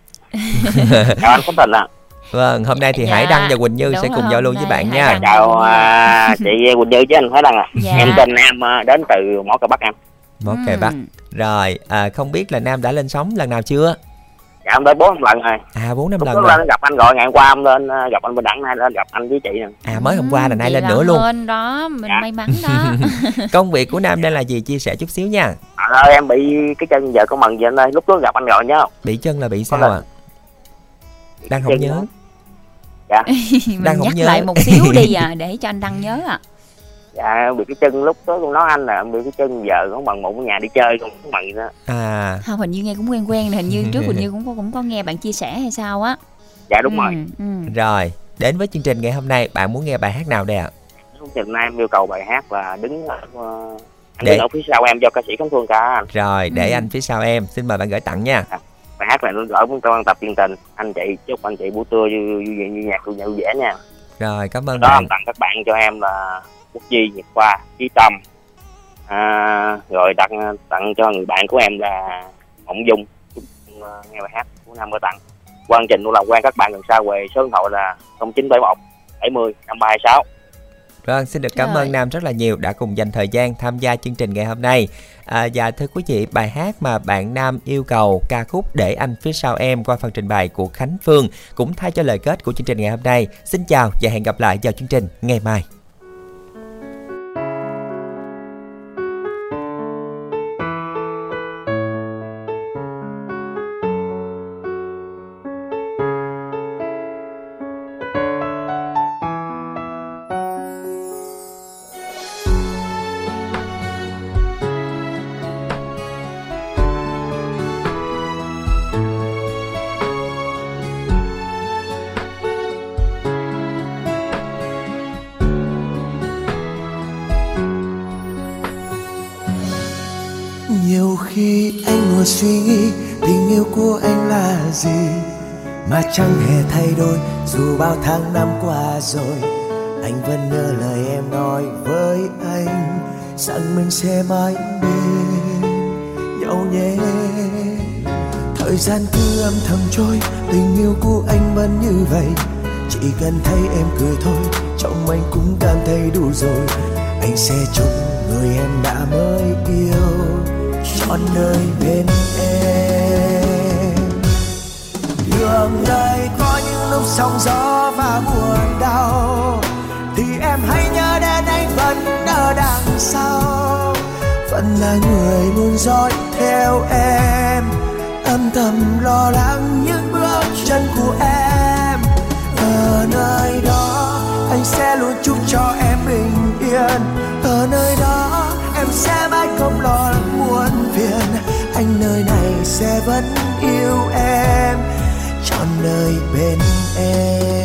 Chào anh Phúc Tình ạ vâng hôm nay thì Dạ, Hải Đăng và Quỳnh Như đúng sẽ cùng giao lưu với bạn Hải nha. Chào à, chị Quỳnh Như chứ anh Thái Đăng à. Dạ. em tên Nam à, đến từ mỏ cà Bắc em. Mỏ kè Bắc. Rồi à, không biết là Nam đã lên sóng lần nào chưa? Dạ em tới bốn lần rồi. À bốn năm lần rồi. lên gặp anh gọi ngày hôm qua em lên à, gặp anh bên đẳng nay lên gặp anh với chị nè. À mới hôm qua là nay Vậy lên nữa luôn. đó mình Dạ. may mắn đó. Công việc của Nam đang là gì? Chia sẻ chút xíu nha. À, ơi, em bị cái chân vợ con mần vậy anh ơi lúc đó gặp anh rồi nhớ không? Bị chân là bị sao ạ? Đang không nhớ. đó. Dạ. Mình Đang không nhắc nhớ. lại một xíu đi à để cho anh đăng nhớ à. Dạ em bị cái chân lúc đó con nói anh là em bị cái chân vợ con mần mụn ở nhà đi chơi con mần vậy đó. À. Không hình như nghe cũng quen quen hình như trước hình như cũng có cũng có nghe bạn chia sẻ hay sao á. Dạ đúng Ừ, rồi. ừ. rồi đến với chương trình ngày hôm nay bạn muốn nghe bài hát nào đây ạ? Chương trình nay em yêu cầu bài hát là đứng ở, ờ, anh Để- đứng ở phía sau em do ca sĩ Khánh Phương ca rồi để Ừ. anh phía sau em. Xin mời bạn gửi tặng nha bài hát này nó gửi muốn trong tập truyền tình anh chị chúc anh chị buổi trưa vui vui vẻ như nhạc vui vui vẻ nha. Rồi cảm ơn đó bạn. tặng các bạn cho em là quốc di nhật khoa trí tâm. À, rồi tặng tặng cho người bạn của em là mộng dung. Ờ, nghe bài hát của nam mơ tặng. Quan trình luôn làm quen các bạn gần xa về số điện thoại là 0971 70 5326 Vâng, xin được cảm Rồi. ơn Nam rất là nhiều đã cùng dành thời gian tham gia chương trình ngày hôm nay. À, và thưa quý vị, bài hát mà bạn Nam yêu cầu ca khúc Để anh phía sau em qua phần trình bày của Khánh Phương cũng thay cho lời kết của chương trình ngày hôm nay. Xin chào và hẹn gặp lại vào chương trình ngày mai. Bao tháng năm qua rồi, anh vẫn nhớ lời em nói với anh, rằng mình sẽ mãi bên nhau nhé. Thời gian cứ âm thầm trôi, tình yêu của anh vẫn như vậy, chỉ cần thấy em cười thôi, trong anh cũng cảm thấy đủ rồi. Anh sẽ chúc người em đã mới yêu trọn đời bên em. Đường đời trong sóng gió và buồn đau, thì em hãy nhớ đến anh vẫn ở đằng sau. Vẫn là người luôn dõi theo em, âm thầm lo lắng những bước chân của em. Ở nơi đó, anh sẽ luôn chúc cho em bình yên. Ở nơi đó, em sẽ mãi không lo lắng muộn phiền. Anh nơi này sẽ vẫn yêu em nơi bên em.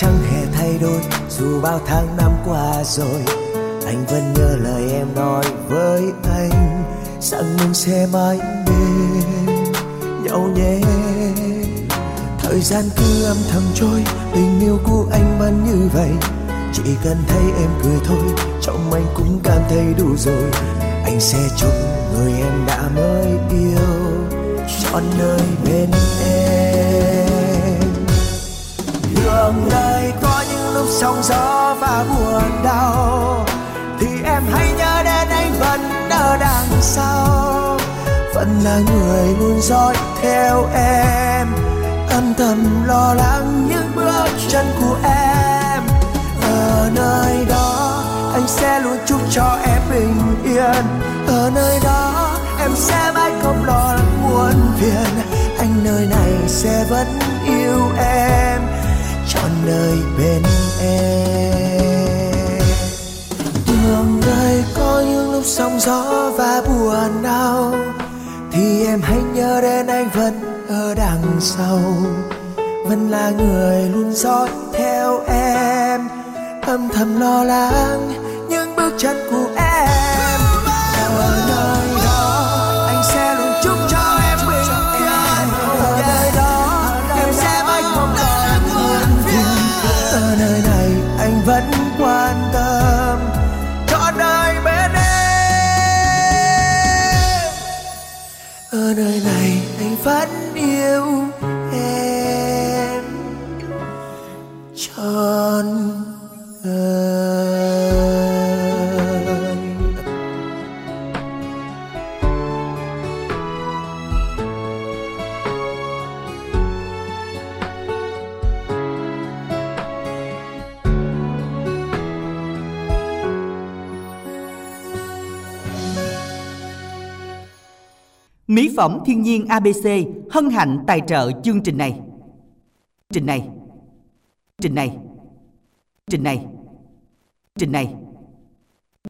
Chẳng hề thay đổi. Dù bao tháng năm qua rồi, anh vẫn nhớ lời em nói với anh. Rằng mình sẽ mãi bên nhau nhé. Thời gian cứ âm thầm trôi, tình yêu của anh vẫn như vậy. Chỉ cần thấy em cười thôi, trong anh cũng cảm thấy đủ rồi. Anh sẽ chúc người em đã mới yêu, trọn đời bên em đường đời có những lúc sóng gió và buồn đau, thì em hãy nhớ đến anh vẫn ở đằng sau. Vẫn là người luôn dõi theo em âm thầm lo lắng những bước chân của em. Ở nơi đó, anh sẽ luôn chúc cho em bình yên. Ở nơi đó, em sẽ mãi không lo lắng muộn phiền. Anh nơi này sẽ vẫn Nơi bên em. Đường đời có những lúc sóng gió và buồn đau, thì em hãy nhớ đến anh vẫn ở đằng sau. Vẫn là người luôn dõi theo em, âm thầm lo lắng phẩm thiên nhiên ABC hân hạnh tài trợ chương trình này. Trình này. Trình này. Trình này. Trình này.